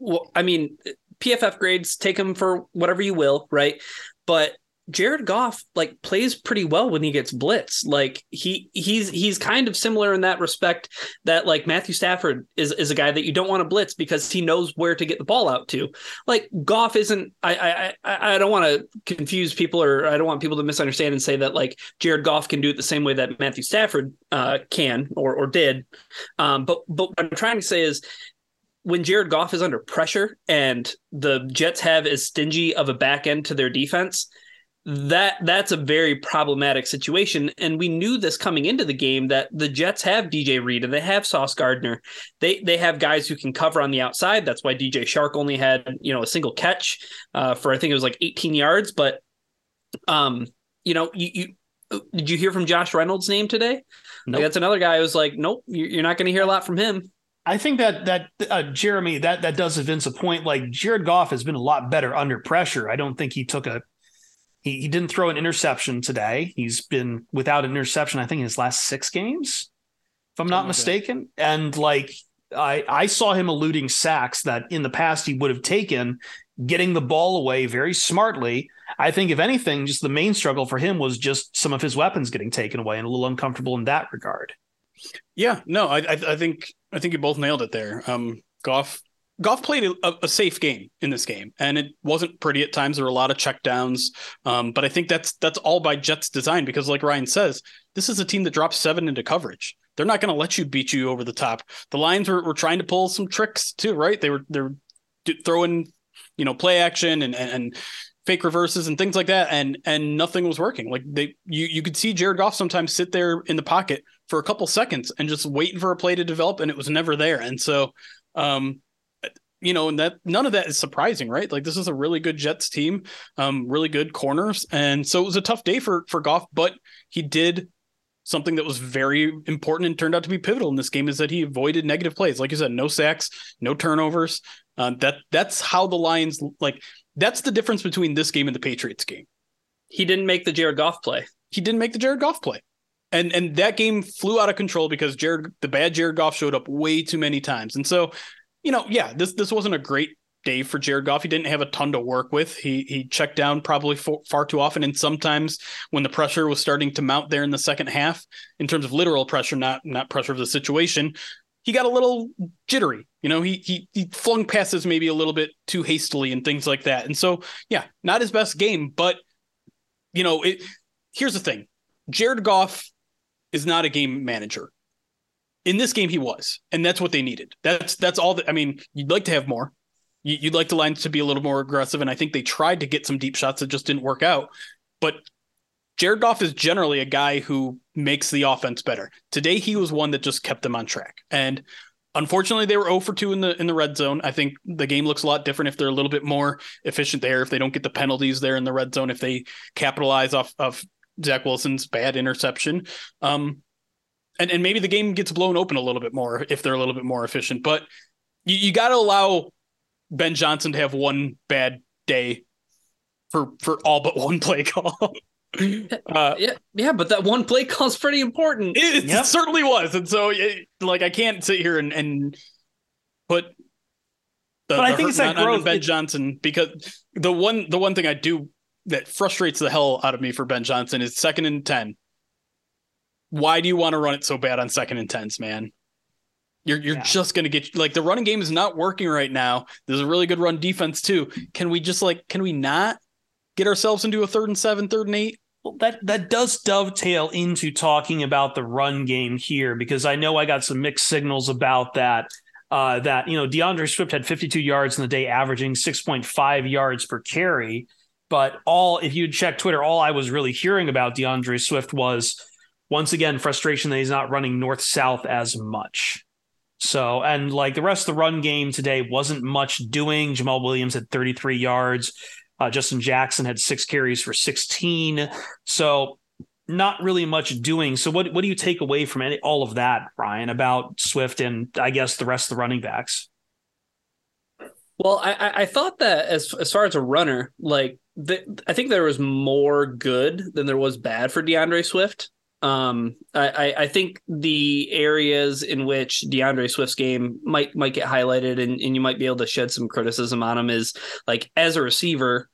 Well, I mean, PFF grades take them for whatever you will, right? But Jared Goff like plays pretty well when he gets blitz. Like he he's he's kind of similar in that respect that like Matthew Stafford is is a guy that you don't want to blitz because he knows where to get the ball out to. Like Goff isn't I I I don't want to confuse people or I don't want people to misunderstand and say that like Jared Goff can do it the same way that Matthew Stafford uh, can or or did. Um, but but what I'm trying to say is when Jared Goff is under pressure and the Jets have as stingy of a back end to their defense that that's a very problematic situation. And we knew this coming into the game that the Jets have DJ Reed and they have Sauce Gardner. They they have guys who can cover on the outside. That's why DJ Chark only had you know a single catch uh, for I think it was like 18 yards. But um you know you, you did you hear from Josh Reynolds name today? Nope. like, that's another guy who's like nope you're not going to hear a lot from him I think that that uh, Jeremy that that does evince a point. Like Jared Goff has been a lot better under pressure. I don't think he took a he, he didn't throw an interception today. He's been without an interception, I think, in his last six games, if I'm not oh, mistaken. And like I, I saw him eluding sacks that in the past he would have taken, getting the ball away very smartly. I think, if anything, just the main struggle for him was just some of his weapons getting taken away and a little uncomfortable in that regard. Yeah, no, I, I, think I think you both nailed it there. Um, Goff Goff played a, a, safe game in this game, and it wasn't pretty at times. There were a lot of checkdowns, um, but I think that's that's all by Jets design because, like Ryan says, this is a team that drops seven into coverage. They're not going to let you beat you over the top. The Lions were, were trying to pull some tricks too, right? They were they're throwing, you know, play action and, and, and fake reverses and things like that, and and nothing was working. Like they, you you could see Jared Goff sometimes sit there in the pocket for a couple seconds and just waiting for a play to develop, and it was never there. And so, um, you know, and that none of that is surprising, right? Like this is a really good Jets team, um, really good corners, and so it was a tough day for for Goff, but he did something that was very important and turned out to be pivotal in this game is that he avoided negative plays. Like you said, no sacks, no turnovers. Uh, that that's how the Lions like. That's the difference between this game and the Patriots game. He didn't make the Jared Goff play. He didn't make the Jared Goff play. And and that game flew out of control because Jared the bad Jared Goff showed up way too many times. And so you know, yeah, this this wasn't a great day for Jared Goff. He didn't have a ton to work with. He he checked down probably for, far too often, and sometimes when the pressure was starting to mount there in the second half, in terms of literal pressure, not not pressure of the situation, he got a little jittery. You know, he he he flung passes maybe a little bit too hastily and things like that. And so, yeah, not his best game, but you know, it. Here's the thing: Jared Goff is not a game manager in this game he was, and that's what they needed. That's that's all that I mean. You'd like to have more. You'd like the Lions to be a little more aggressive, and I think they tried to get some deep shots that just didn't work out. But Jared Goff is generally a guy who makes the offense better. Today he was one that just kept them on track, and unfortunately they were 0 for 2 in the in the red zone. I think the game looks a lot different if they're a little bit more efficient there. If they don't get the penalties there in the red zone, if they capitalize off of Zach Wilson's bad interception. Um, and, and maybe the game gets blown open a little bit more if they're a little bit more efficient. But you, you got to allow Ben Johnson to have one bad day for for all but one play call. uh, yeah, yeah, but that one play call is pretty important. It, yep. it, certainly was, and so it, like I can't sit here and, and put. The, but I think it's that growth. Ben Johnson because the one the one thing I do that frustrates the hell out of me for Ben Johnson is second and ten why do you want to run it so bad on second and tens, man? You're you're yeah. just gonna get like the running game is not working right now. There's a really good run defense too. Can we just like can we not get ourselves into a third and seven, third and eight? Well, that that does dovetail into talking about the run game here because I know I got some mixed signals about that. Uh, that you know D'Andre Swift had 52 yards in the day, averaging 6.5 yards per carry. But all if you check Twitter, all I was really hearing about D'Andre Swift was once again, frustration that he's not running north south as much. So, and like the rest of the run game today wasn't much doing. Jamaal Williams had 33 yards. Uh, Justin Jackson had six carries for 16. So, not really much doing. So, what, what do you take away from any, all of that, Ryan, about Swift and I guess the rest of the running backs? Well, I, I thought that as as far as a runner, like the, I think there was more good than there was bad for D'Andre Swift. Um, I, I think the areas in which D'Andre Swift's game might might get highlighted and, and you might be able to shed some criticism on him is like as a receiver,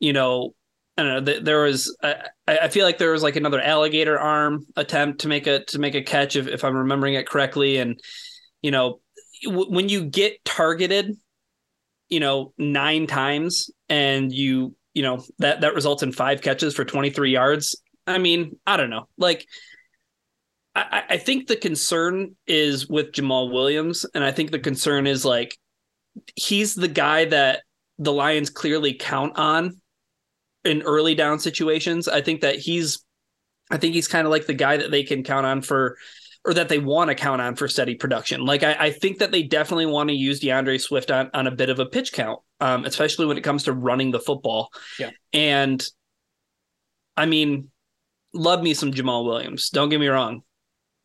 you know, I don't know. There was, I, I feel like there was like another alligator arm attempt to make a to make a catch if, if I'm remembering it correctly, and you know, w- when you get targeted, you know, nine times and you you know that that results in five catches for 23 yards I mean, I don't know. Like, I, I think the concern is with Jamaal Williams, and I think the concern is like he's the guy that the Lions clearly count on in early down situations. I think that he's, I think he's kind of like the guy that they can count on for, or that they want to count on for steady production. Like I, I think that they definitely want to use D'Andre Swift on on a bit of a pitch count, um, especially when it comes to running the football. Yeah, and I mean, love me some Jamaal Williams. Don't get me wrong,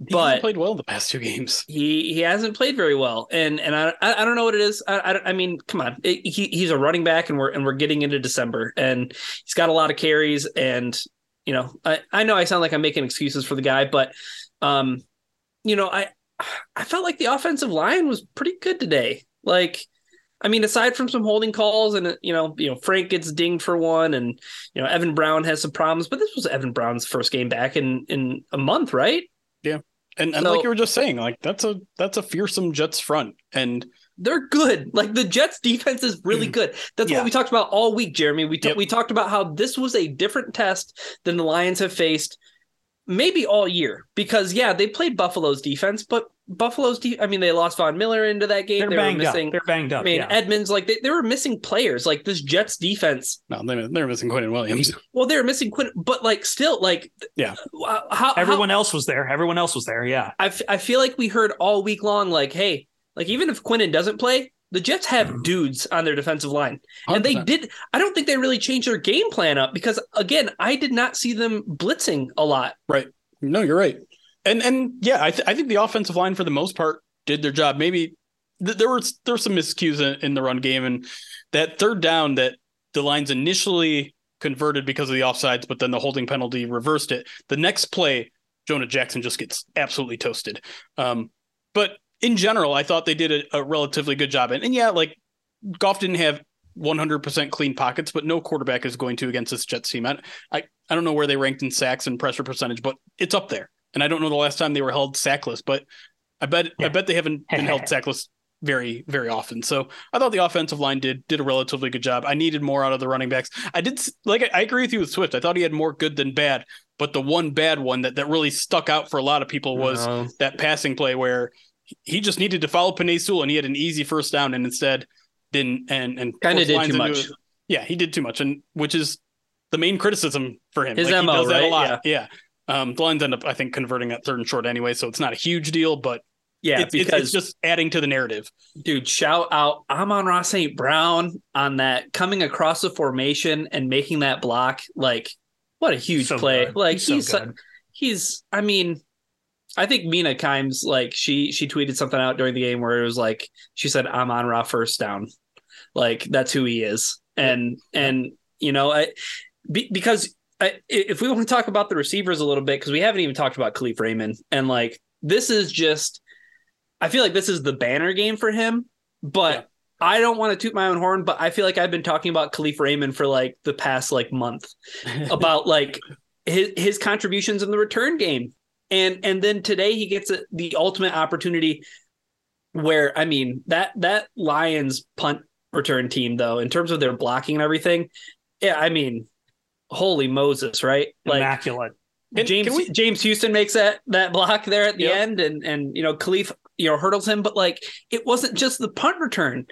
he but played well the past two games. He he hasn't played very well, and and I I, don't know what it is. I, I, I mean, come on, it, he he's a running back, and we're and we're getting into December, and he's got a lot of carries, and you know I I know I sound like I'm making excuses for the guy, but um, you know I I felt like the offensive line was pretty good today. Like I mean, aside from some holding calls and you know, you know, Frank gets dinged for one, and you know, Evan Brown has some problems, but this was Evan Brown's first game back in in a month, right? Yeah, and and so, like you were just saying, like that's a that's a fearsome Jets front, and they're good. Like the Jets defense is really mm. good. That's yeah. what we talked about all week, Jeremy. We t- yep. we talked about how this was a different test than the Lions have faced maybe all year because yeah, they played Buffalo's defense, but Buffalo's de- I mean, they lost Von Miller into that game. They're they banged were missing. Up. They're banged up. I mean, yeah. Edmunds, like they, they were missing players. Like this Jets defense. No, they they're missing Quinnen Williams. Well, they were missing Quinn, but like still, like yeah. Uh, how everyone how, else was there. Everyone else was there. Yeah. I, f- I feel like we heard all week long, like, hey, like even if Quinnen doesn't play, the Jets have mm-hmm. dudes on their defensive line. 100%. And they did I don't think they really changed their game plan up because again, I did not see them blitzing a lot. Right. No, you're right. And and yeah, I th- I think the offensive line for the most part did their job. Maybe th- there was there were some miscues in, in the run game, and that third down that the lines initially converted because of the offsides, but then the holding penalty reversed it. The next play, Jonah Jackson just gets absolutely toasted. Um, but in general, I thought they did a, a relatively good job. And, and yeah, like Goff didn't have 100% clean pockets, but no quarterback is going to against this Jets team. I, I, I don't know where they ranked in sacks and pressure percentage, but it's up there. And I don't know the last time they were held sackless, but I bet yeah. I bet they haven't been held sackless very very often. So I thought the offensive line did did a relatively good job. I needed more out of the running backs. I did like I, agree with you with Swift. I thought he had more good than bad, but the one bad one that that really stuck out for a lot of people was that passing play where he just needed to follow Penei Sewell and he had an easy first down and instead didn't and and kind of did too much. yeah, he did too much, and which is the main criticism for him. His like, MO, he does right? that a lot. Yeah. yeah. Um, the lines end up, I think, converting that third and short anyway, so it's not a huge deal, but yeah, it's, because it's just adding to the narrative. Dude, shout out Amon-Ra St. Brown on that coming across the formation and making that block. Like, what a huge so play! Good. Like he's he's, so he's, I mean, I think Mina Kimes like she she tweeted something out during the game where it was like she said Amon-Ra first down, like that's who he is, and and you know I be, because I, if we want to talk about the receivers a little bit because we haven't even talked about Kalif Raymond and like this is just I feel like this is the banner game for him, but yeah. I don't want to toot my own horn, but I feel like I've been talking about Kalif Raymond for like the past like month about like his his contributions in the return game. And and then today he gets a, the ultimate opportunity where I mean that that Lions punt return team though in terms of their blocking and everything, yeah, I mean holy Moses, right? Like immaculate. James we, James Houston makes that that block there at the yep. end, and and you know Kalif you know hurdles him, but like it wasn't just the punt return;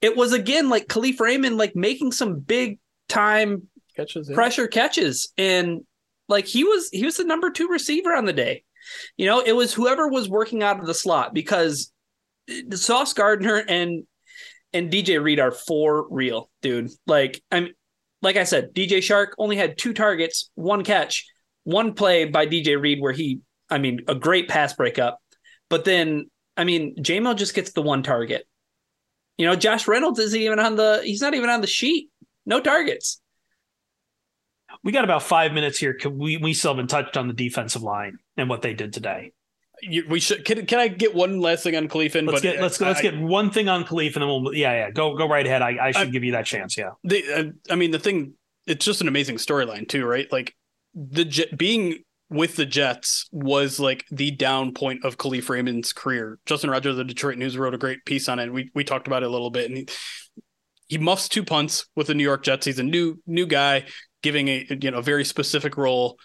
it was again like Kalif Raymond like making some big time catches, yeah. pressure catches, and like he was he was the number two receiver on the day. You know, it was whoever was working out of the slot because Sauce Gardner and and DJ Reed are for real, dude. Like I'm like I said, DJ Chark only had two targets, one catch, one play by DJ Reed where he, I mean, a great pass breakup. But then, I mean, JMO just gets the one target. You know, Josh Reynolds isn't even on the he's not even on the sheet. No targets. We got about five minutes here. We we still haven't touched on the defensive line and what they did today. You, we should. Can, can I get one last thing on Khalifin? Let's get let's I, let's get one thing on Kalif, and then we'll yeah yeah go go right ahead. I, I should I, give you that chance. Yeah. The, uh, I mean the thing. It's just an amazing storyline too, right? Like the being with the Jets was like the down point of Kalif Raymond's career. Justin Rogers of the Detroit News wrote a great piece on it. We we talked about it a little bit, and he, he muffs two punts with the New York Jets. He's a new new guy giving a you know a very specific role,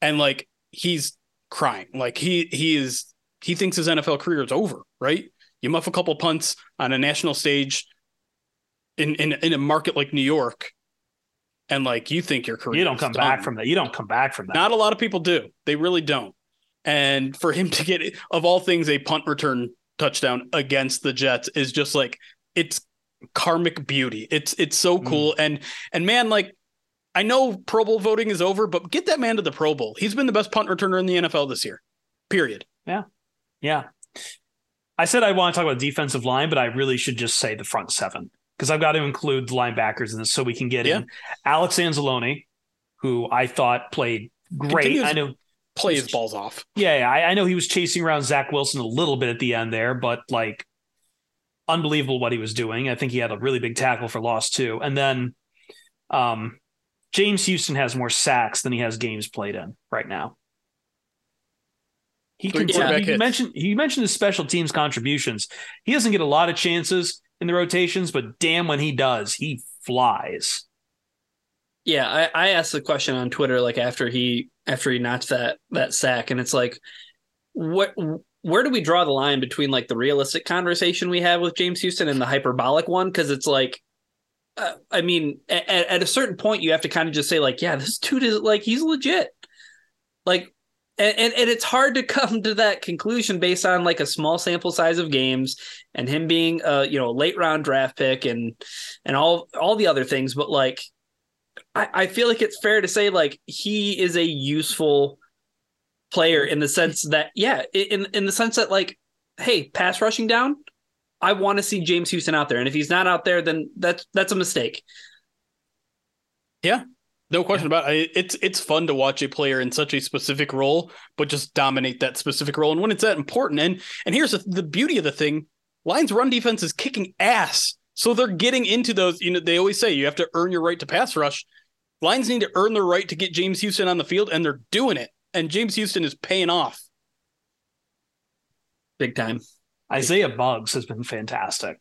and like he's crying. Like he he is he thinks his NFL career is over. Right? You muff a couple punts on a national stage in in in a market like New York, and like you think your career you don't come done. back from that. You don't come back from that. Not a lot of people do. They really don't. And for him to get of all things a punt return touchdown against the Jets is just like it's karmic beauty. It's it's so mm. cool. Mm. And and man, like I know Pro Bowl voting is over, but get that man to the Pro Bowl. He's been the best punt returner in the NFL this year. Period. Yeah. Yeah. I said I want to talk about defensive line, but I really should just say the front seven because I've got to include the linebackers in this so we can get yeah. in Alex Anzalone, who I thought played great. Continues I know play his balls off. Yeah, yeah I, I, know he was chasing around Zach Wilson a little bit at the end there, but like unbelievable what he was doing. I think he had a really big tackle for loss too. And then um James Houston has more sacks than he has games played in right now. He can. Yeah, he mentioned he mentioned his special teams contributions. He doesn't get a lot of chances in the rotations, but damn, when he does, he flies. Yeah, I, I asked the question on Twitter like after he after he knocked that that sack, and it's like, what where do we draw the line between like the realistic conversation we have with James Houston and the hyperbolic one? Because it's like uh, I mean, at, at, a certain point, you have to kind of just say, like, yeah, this dude is like, he's legit. Like, and, and, and it's hard to come to that conclusion based on like a small sample size of games and him being a you know late round draft pick and and all all the other things. But like, I, I feel like it's fair to say like he is a useful player in the sense that yeah, in in the sense that like, hey, pass rushing down, I want to see James Houston out there, and if he's not out there, then that's that's a mistake. Yeah, no question about it. It's it's fun to watch a player in such a specific role, but just dominate that specific role. And when it's that important, and and here's the, the beauty of the thing: Lions run defense is kicking ass, so they're getting into those. You know, they always say you have to earn your right to pass rush. Lions need to earn their right to get James Houston on the field, and they're doing it. And James Houston is paying off big time. Isaiah Buggs has been fantastic.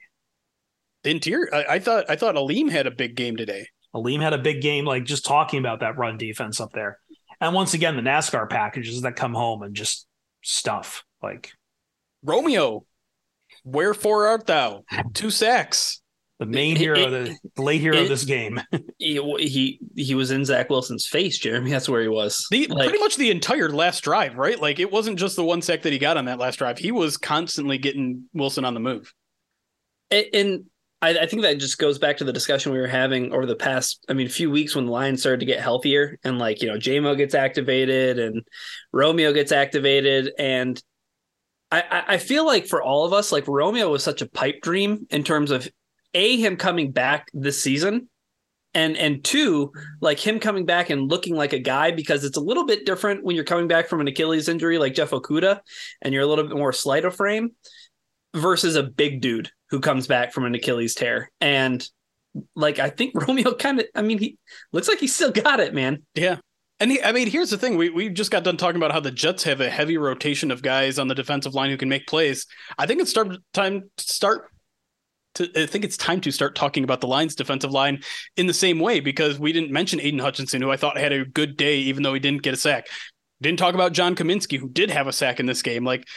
The interior, I, I, thought I thought Alim had a big game today. Alim had a big game, like just talking about that run defense up there. And once again, the NASCAR packages that come home and just stuff like Romeo, wherefore art thou? Two sacks the main hero, it, the, the late hero it, of this game. he, he he was in Zach Wilson's face, Jeremy. That's where he was. The, like, pretty much the entire last drive, right? Like it wasn't just the one sack that he got on that last drive. He was constantly getting Wilson on the move. And I, I think that just goes back to the discussion we were having over the past, I mean, few weeks when the Lions started to get healthier and like, you know, JMO gets activated and Romeo gets activated. And I, I feel like for all of us, like Romeo was such a pipe dream in terms of a him coming back this season and and two like him coming back and looking like a guy because it's a little bit different when you're coming back from an achilles injury like Jeff Okudah and you're a little bit more slight of frame versus a big dude who comes back from an achilles tear. And like i think romeo kind of i mean he looks like he still got it man. Yeah. And he, I mean, here's the thing: we we just got done talking about how the Jets have a heavy rotation of guys on the defensive line who can make plays. I think it's start time to start to, I think it's time to start talking about the Lions defensive line in the same way because we didn't mention Aidan Hutchinson, who I thought had a good day, even though he didn't get a sack. Didn't talk about John Cominsky, who did have a sack in this game. Like,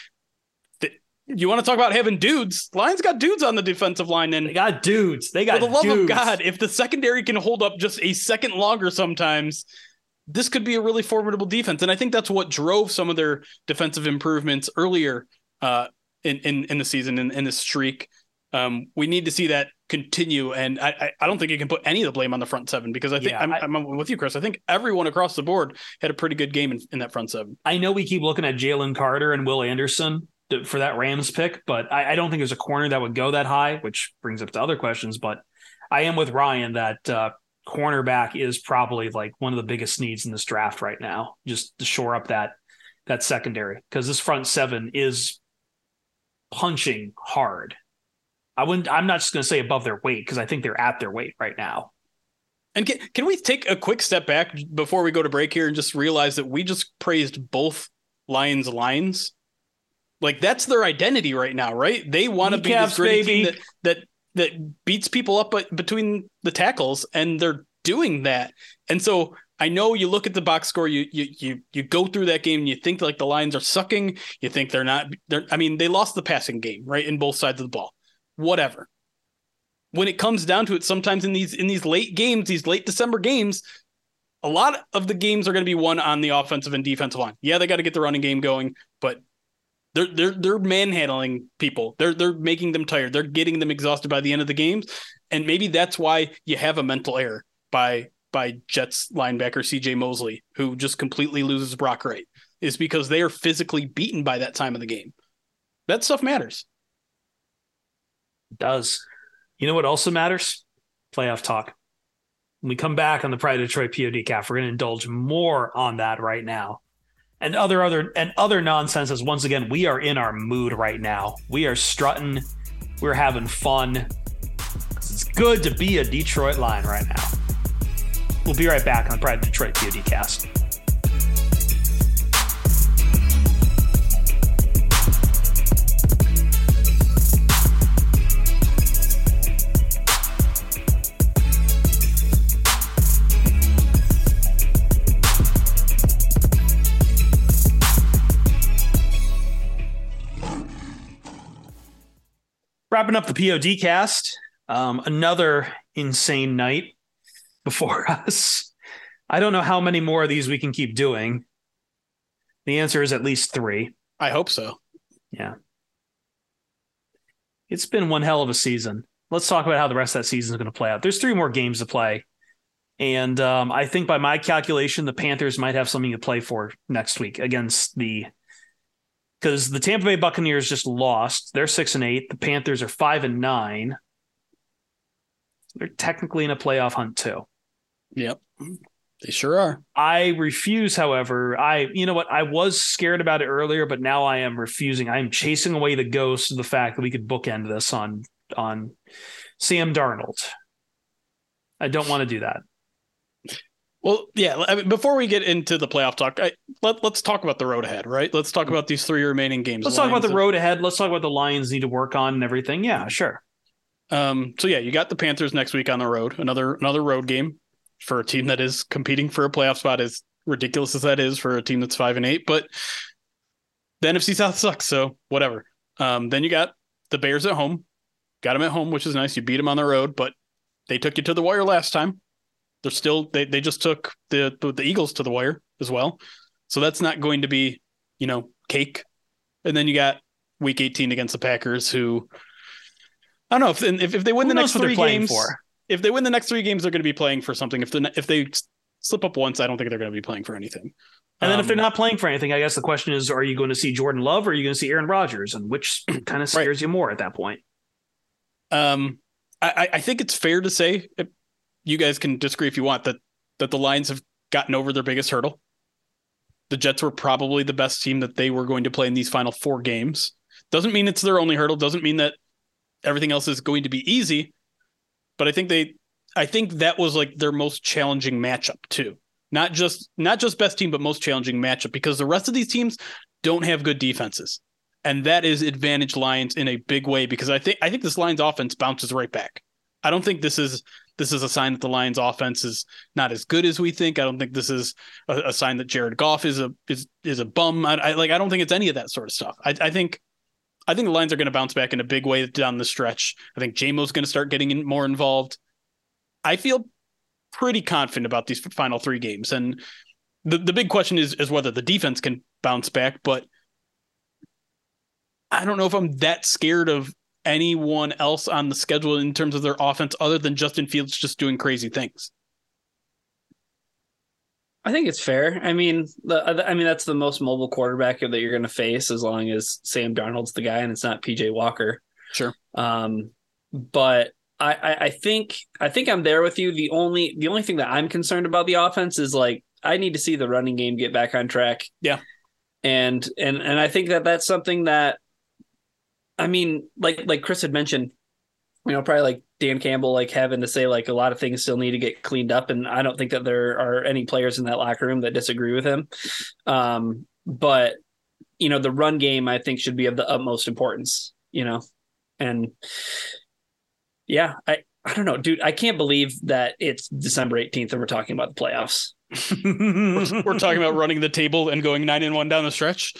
you want to talk about having dudes? Lions got dudes on the defensive line, and they got dudes. They got for the love dudes. of God. If the secondary can hold up just a second longer, sometimes this could be a really formidable defense. And I think that's what drove some of their defensive improvements earlier uh, in in, in the season in, in this streak. Um, we need to see that continue, and I, I, don't think you can put any of the blame on the front seven because I think Yeah, I'm, I- I'm with you, Chris. I think everyone across the board had a pretty good game in, in that front seven. I know we keep looking at Jalen Carter and Will Anderson to- for that Rams pick, but I, I don't think there's a corner that would go that high, which brings up to other questions. But I am with Ryan that uh, cornerback is probably like one of the biggest needs in this draft right now, just to shore up that that secondary because this front seven is punching hard. I wouldn't. I'm not just going to say above their weight because I think they're at their weight right now. And can, can we take a quick step back before we go to break here and just realize that we just praised both Lions lines? Like that's their identity right now, right? They want to be this gritty team that that that beats people up between the tackles, and they're doing that. And so I know you look at the box score, you you you you go through that game, and you think like the Lions are sucking. You think they're not. They're. I mean, they lost the passing game, right, in both sides of the ball. Whatever when it comes down to it, sometimes in these in these late games, these late December games, a lot of the games are going to be won on the offensive and defensive line. Yeah, they got to get the running game going, but they're they're they're manhandling people. They're they're making them tired. They're getting them exhausted by the end of the games, and maybe that's why you have a mental error by by Jets linebacker C.J. Mosley, who just completely loses Brock Wright, is because they are physically beaten by that time of the game. That stuff matters. It does. You know what also matters? Playoff talk. When we come back on the Pride of Detroit POD cast, we're going to indulge more on that right now. And other other and other nonsense as once again, we are in our mood right now. We are strutting, we're having fun. It's good to be a Detroit line right now. We'll be right back on the Pride of Detroit POD cast. Wrapping up the POD cast, um, another insane night before us. I don't know how many more of these we can keep doing. The answer is at least three. I hope so. Yeah. It's been one hell of a season. Let's talk about how the rest of that season is going to play out. There's three more games to play. And um, I think by my calculation, the Panthers might have something to play for next week against the because the Tampa Bay Buccaneers just lost. They're six and eight. The Panthers are five and nine. They're technically in a playoff hunt too. Yep. They sure are. I refuse, however. I, you know what? I was scared about it earlier, but now I am refusing. I am chasing away the ghost of the fact that we could bookend this on on Sam Darnold. I don't want to do that. Well, yeah. I mean, before we get into the playoff talk, I, let, let's talk about the road ahead, right? Let's talk about these three remaining games. Let's talk about the road ahead. Let's talk about the Lions need to work on and everything. Yeah, sure. Um, so yeah, you got the Panthers next week on the road. Another another road game for a team that is competing for a playoff spot. As ridiculous as that is for a team that's five and eight, but the NFC South sucks. So whatever. Um, then you got the Bears at home. Got them at home, which is nice. You beat them on the road, but they took you to the wire last time. They're still they they just took the the, the Eagles to the wire as well. So that's not going to be you know cake. And then you got Week 18 against the Packers, who I don't know if if, if they win Who the next three games. for? If they win the next three games, they're going to be playing for something. If they if they slip up once, I don't think they're going to be playing for anything. And then if they're Um, not playing for anything, I guess the question is: Are you going to see Jordan Love or are you going to see Aaron Rodgers? And which kind of scares you more at that point? Um, I, I- think it's fair to say, you guys can disagree if you want, that that the Lions have gotten over their biggest hurdle. The Jets were probably the best team that they were going to play in these final four games. Doesn't mean it's their only hurdle. Doesn't mean that everything else is going to be easy. But I think they, I think that was like their most challenging matchup too. Not just not just best team, but most challenging matchup because the rest of these teams don't have good defenses and that is advantage Lions in a big way because I think I think this Lions offense bounces right back. I don't think this is this is a sign that the Lions offense is not as good as we think. I don't think this is a, a sign that Jared Goff is a is is a bum. I, I like I don't think it's any of that sort of stuff. I, I think I think the Lions are going to bounce back in a big way down the stretch. I think JMO's going to start getting in more involved. I feel pretty confident about these final three games, and the the big question is is whether the defense can bounce back, but I don't know if I'm that scared of anyone else on the schedule in terms of their offense other than Justin Fields just doing crazy things. I think it's fair. I mean, the, I mean that's the most mobile quarterback that you're going to face as long as Sam Darnold's the guy and it's not PJ Walker. Sure. Um, but I, I, I think I think I'm there with you. The only the only thing that I'm concerned about the offense is like I need to see the running game get back on track. Yeah. And and and I think that that's something that I mean, like like Chris had mentioned, you know, probably like Dan Campbell like having to say like a lot of things still need to get cleaned up, and I don't think that there are any players in that locker room that disagree with him. Um, but you know, the run game I think should be of the utmost importance. You know, and yeah, I I don't know, dude. I can't believe that it's December 18th and we're talking about the playoffs. we're, we're, talking about running the table and going nine and one down the stretch.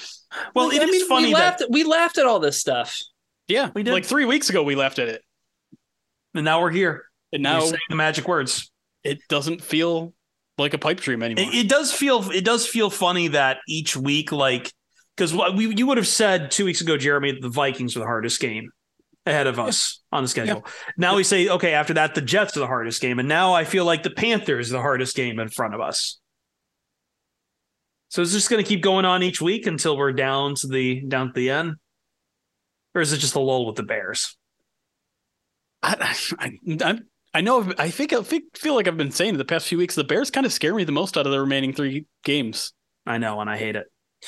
Well, it I mean, funny we laughed, that... we laughed at all this stuff. Yeah, we did. Like three weeks ago, we laughed at it, and now we're here. And now saying the magic words. It doesn't feel like a pipe dream anymore. It, it does feel. It does feel funny that each week, like, because we you would have said two weeks ago, Jeremy, the Vikings were the hardest game ahead of us yeah. on the schedule. Yeah. Now we say, okay, after that, the Jets are the hardest game. And now I feel like the Panthers are the hardest game in front of us. So is this going to keep going on each week until we're down to the down to the end? Or is it just a lull with the Bears? I I, I know I think I feel like I've been saying the past few weeks the Bears kind of scare me the most out of the remaining three games. I know, and I hate it.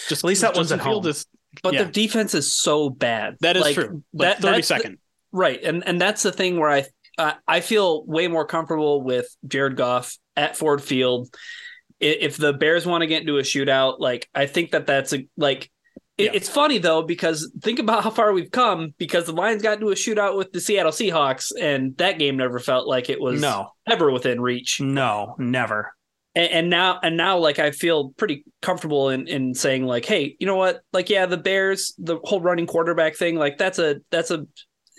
Just at least that one's at home. Is, but yeah. their defense is so bad. That is like, true. Like that thirty second. The, right, and and that's the thing where I uh, I feel way more comfortable with Jared Goff at Ford Field. If the Bears want to get into a shootout, like I think that that's a like. yeah. It's funny though because think about how far we've come. Because the Lions got into a shootout with the Seattle Seahawks, and that game never felt like it was no ever within reach. No, never and, and, now and now like I feel pretty comfortable in in saying like, hey, you know what? Like, yeah, the Bears, the whole running quarterback thing, like that's a that's a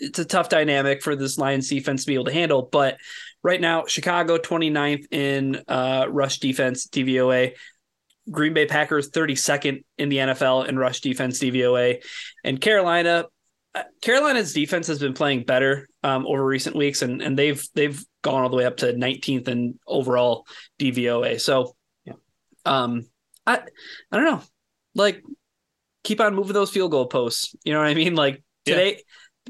it's a tough dynamic for this Lions defense to be able to handle. But right now, Chicago 29th in uh, rush defense DVOA. Green Bay Packers 32nd in the NFL in rush defense DVOA, and Carolina uh, Carolina's defense has been playing better um, over recent weeks, and and they've they've gone all the way up to 19th in overall DVOA. So, yeah. um, I I don't know, like keep on moving those field goal posts. You know what I mean? Like today, yeah.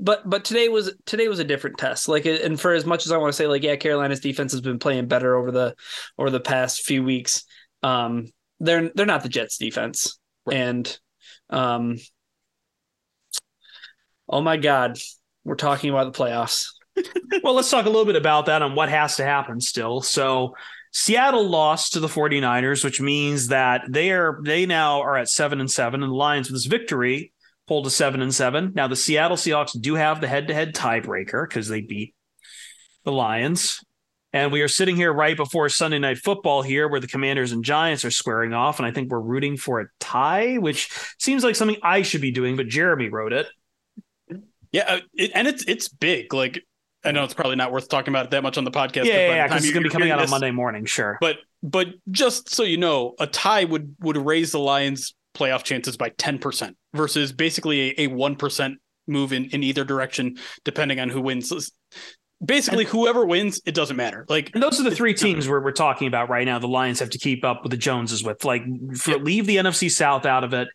But but today was today was a different test. Like, and for as much as I want to say, like, yeah, Carolina's defense has been playing better over the over the past few weeks. Um, they're they're not the Jets defense, right. and um, oh my god, we're talking about the playoffs. well, let's talk a little bit about that and what has to happen still. So, Seattle lost to the 49ers, which means that they are they now are at 7 and 7 and the Lions with this victory pulled to 7 and 7. Now the Seattle Seahawks do have the head-to-head tiebreaker cuz they beat the Lions. And we are sitting here right before Sunday night football here where the Commanders and Giants are squaring off and I think we're rooting for a tie, which seems like something I should be doing, but Jeremy wrote it. Yeah, uh, it, and it's it's big. Like I know it's probably not worth talking about it that much on the podcast. Yeah, yeah, because it's going to be coming out this, on Monday morning, sure. But but just so you know, a tie would would raise the Lions' playoff chances by ten percent versus basically a one percent move in in either direction, depending on who wins. Basically, whoever wins, it doesn't matter. Like, and those are the three teams where we're talking about right now. The Lions have to keep up with the Joneses with. Like, for, leave the NFC South out of it.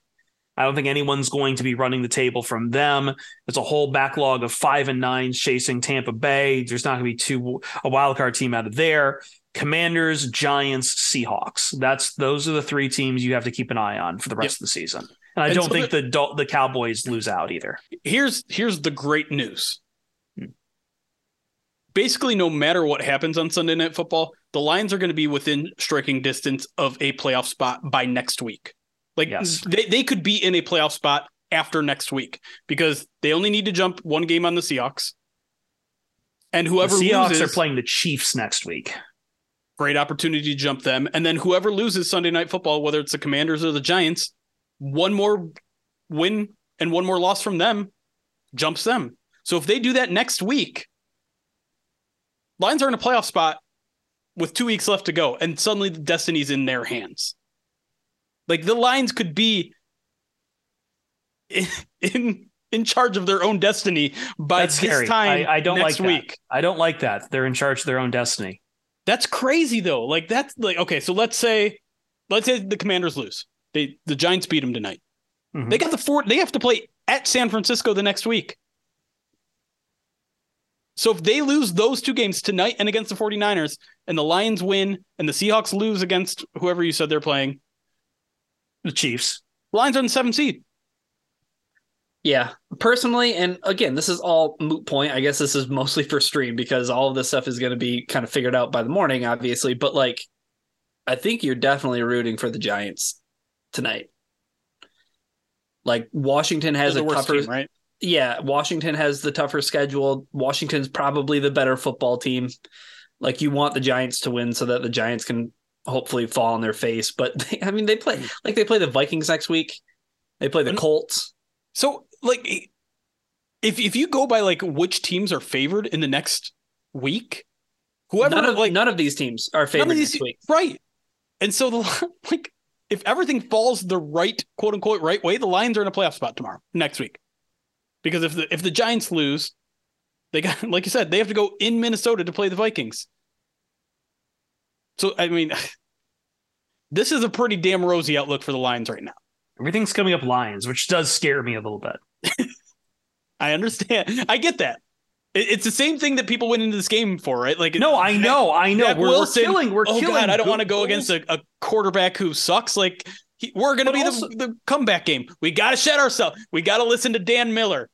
I don't think anyone's going to be running the table from them. There's a whole backlog of five and nine chasing Tampa Bay. There's not going to be two a wild card team out of there. Commanders, Giants, Seahawks. That's those are the three teams you have to keep an eye on for the rest yep. of the season. And I and don't so think the, the the Cowboys lose out either. Here's here's the great news. Hmm. Basically, no matter what happens on Sunday Night Football, the Lions are going to be within striking distance of a playoff spot by next week. Like yes. they, they could be in a playoff spot after next week because they only need to jump one game on the Seahawks. And whoever the Seahawks loses, are playing the Chiefs next week. Great opportunity to jump them. And then whoever loses Sunday night football, whether it's the Commanders or the Giants, one more win and one more loss from them jumps them. So if they do that next week, Lions are in a playoff spot with two weeks left to go, and suddenly the destiny's in their hands. Like the Lions could be in, in in charge of their own destiny by That's this scary. time I, I don't next like that. week. I don't like that. They're in charge of their own destiny. That's crazy though. Like that's like okay, so let's say let's say the Commanders lose. They the Giants beat them tonight. Mhm. They got the four they have to play at San Francisco the next week. So if they lose those two games tonight and against the 49ers and the Lions win and the Seahawks lose against whoever you said they're playing, The Chiefs. Lions are in the seventh seed. Yeah, personally, and again, this is all moot point. I guess this is mostly for stream because all of this stuff is going to be kind of figured out by the morning, obviously. But like, I think you're definitely rooting for the Giants tonight. Like Washington has They're a tougher, team, right? yeah. Washington has the tougher schedule. Washington's probably the better football team. Like you want the Giants to win so that the Giants can hopefully fall on their face. But they, I mean, they play like they play the Vikings next week. They play the Colts. So like if if you go by like which teams are favored in the next week, whoever none of like none of these teams are favored these next week. right. And so the like if everything falls the right quote unquote right way, the Lions are in a playoff spot tomorrow next week. Because if the if the Giants lose, they got like you said, they have to go in Minnesota to play the Vikings. So I mean this is a pretty damn rosy outlook for the Lions right now. Everything's coming up Lions, which does scare me a little bit. I understand. I get that. It's the same thing that people went into this game for, right? Like No, I know, I know. We're, we're killing. We're oh killing. God, I don't want to go against a, a quarterback who sucks. Like he, we're going to be also- the, the comeback game. We got to shed ourselves. We got to listen to Dan Miller.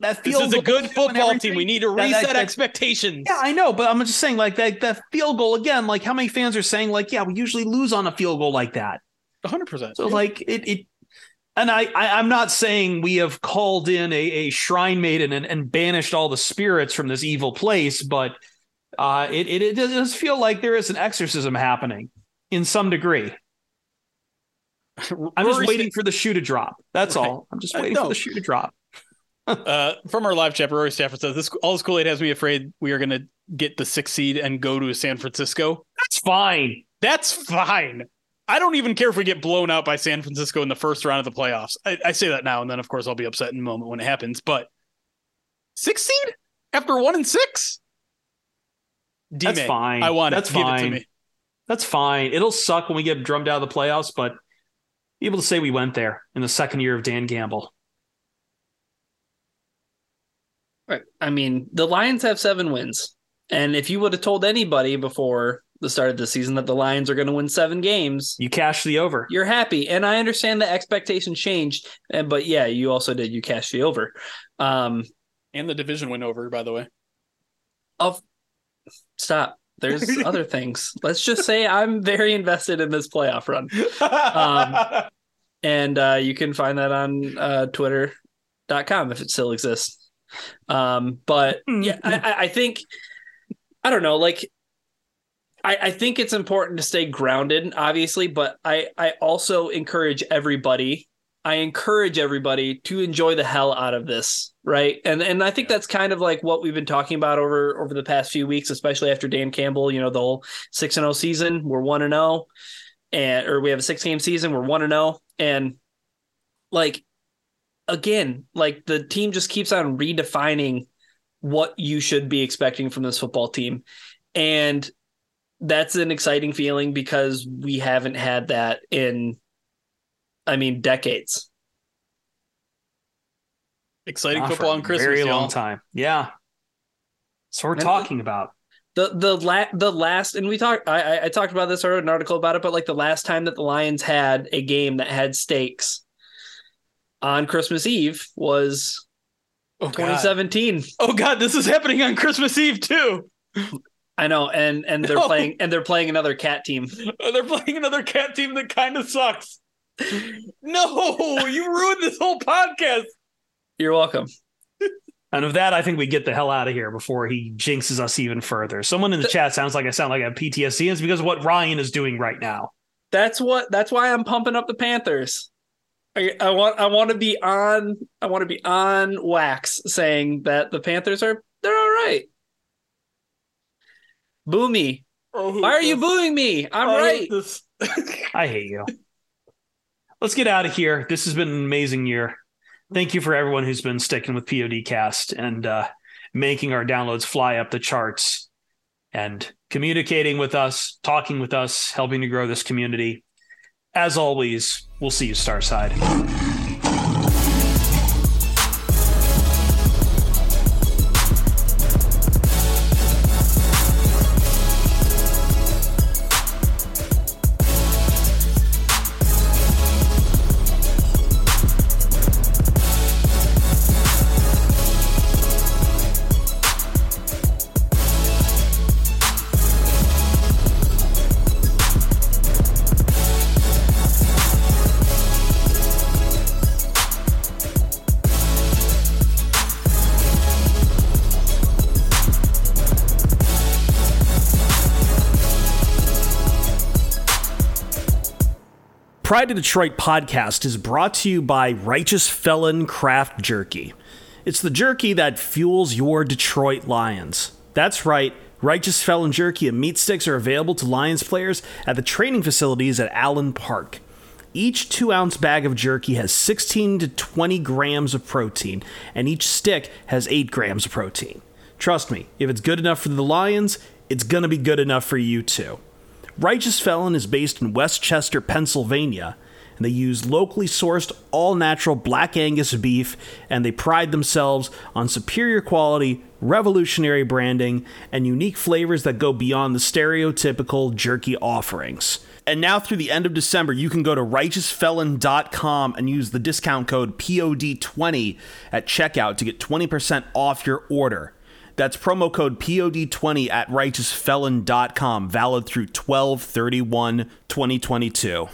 that This field is a good football team. We need to That- that- reset that- expectations. Yeah, I know, but I'm just saying, like that that field goal again. Like, how many fans are saying, like, yeah, we usually lose on a field goal like that. 100. percent So, like, it, it and I, I, I'm not saying we have called in a, a shrine maiden and, and banished all the spirits from this evil place, but uh, it, it, it does feel like there is an exorcism happening in some degree. I'm just waiting for the shoe to drop. That's Right. all. I'm just waiting for the shoe to drop. Uh, from our live chat, Rory Stafford says this all this Kool Aid has me afraid we are going to get the sixth seed and go to San Francisco. That's fine. That's fine. I don't even care if we get blown out by San Francisco in the first round of the playoffs. I, I say that now, and then of course I'll be upset in a moment when it happens. But six seed after one and six, That's D-May, fine. I want That's it. Give it fine. to me. That's fine. It'll suck when we get drummed out of the playoffs, but be able to say we went there in the second year of Dan Campbell. Right. I mean, the Lions have seven wins. And if you would have told anybody before the start of the season that the Lions are going to win seven games, You cash the over. you're happy. And I understand the expectation changed. And but yeah, you also did. You cash the over. Um, And the division went over, by the way. of stop. There's other things. Let's just say I'm very invested in this playoff run. Um, and uh, you can find that on uh, twitter.com if it still exists um, but yeah I, I- I think i don't know like I, I think it's important to stay grounded obviously but i i also encourage everybody i encourage everybody to enjoy the hell out of this right? And and i think that's kind of like what we've been talking about over over the past few weeks especially after dan campbell you know the whole 6 and 0 season we're 1 and 0 and or we have a six game season we're 1 and 0 and like again like the team just keeps on redefining what you should be expecting from this football team. And that's an exciting feeling because we haven't had that in i mean decades Exciting Not football a on Christmas, Very y'all. long time. Yeah. So we're And- talking about. the the la- the last and we talked I, I I talked about this I wrote an article about it but like the last time that the lions had a game that had stakes on christmas eve was Oh God. 2017 oh God, this is happening on Christmas Eve too. I know and and they're No. playing and they're playing another cat team They're playing another cat team that kind of sucks. No, you ruined this whole podcast. you're welcome And of that, I think we get the hell out of here before he jinxes us even further. Someone in the chat sounds like I sound like I have PTSD. It's because of what Ryan is doing right now. That's what. That's why I'm pumping up the Panthers. I, I want. I want to be on. I want to be on wax saying that the Panthers are. They're all right. Boo me. Why are you booing me? I'm I right. hate. I hate you. Let's get out of here. This has been an amazing year. thank you for everyone who's been sticking with PODcast and uh, making our downloads fly up the charts and communicating with us, talking with us, helping to grow this community. As always, we'll see you Starside. Pride of Detroit podcast is brought to you by Righteous Felon Craft Jerky. It's the jerky that fuels your Detroit Lions. That's right, Righteous Felon Jerky and meat sticks are available to Lions players at the training facilities at Allen Park. Each two ounce bag of jerky has 16 to 20 grams of protein, and each stick has 8 grams of protein. Trust me, if it's good enough for the Lions, it's gonna be good enough for you too. Righteous Felon is based in West Chester, Pennsylvania, and they use locally sourced, all natural black Angus beef, and they pride themselves on superior quality, revolutionary branding, and unique flavors that go beyond the stereotypical jerky offerings. And now through the end of December, you can go to righteousfelon.com and use the discount code POD20 at checkout to get 20% off your order. That's promo code POD20 at righteousfelon.com, valid through 12 31 2022.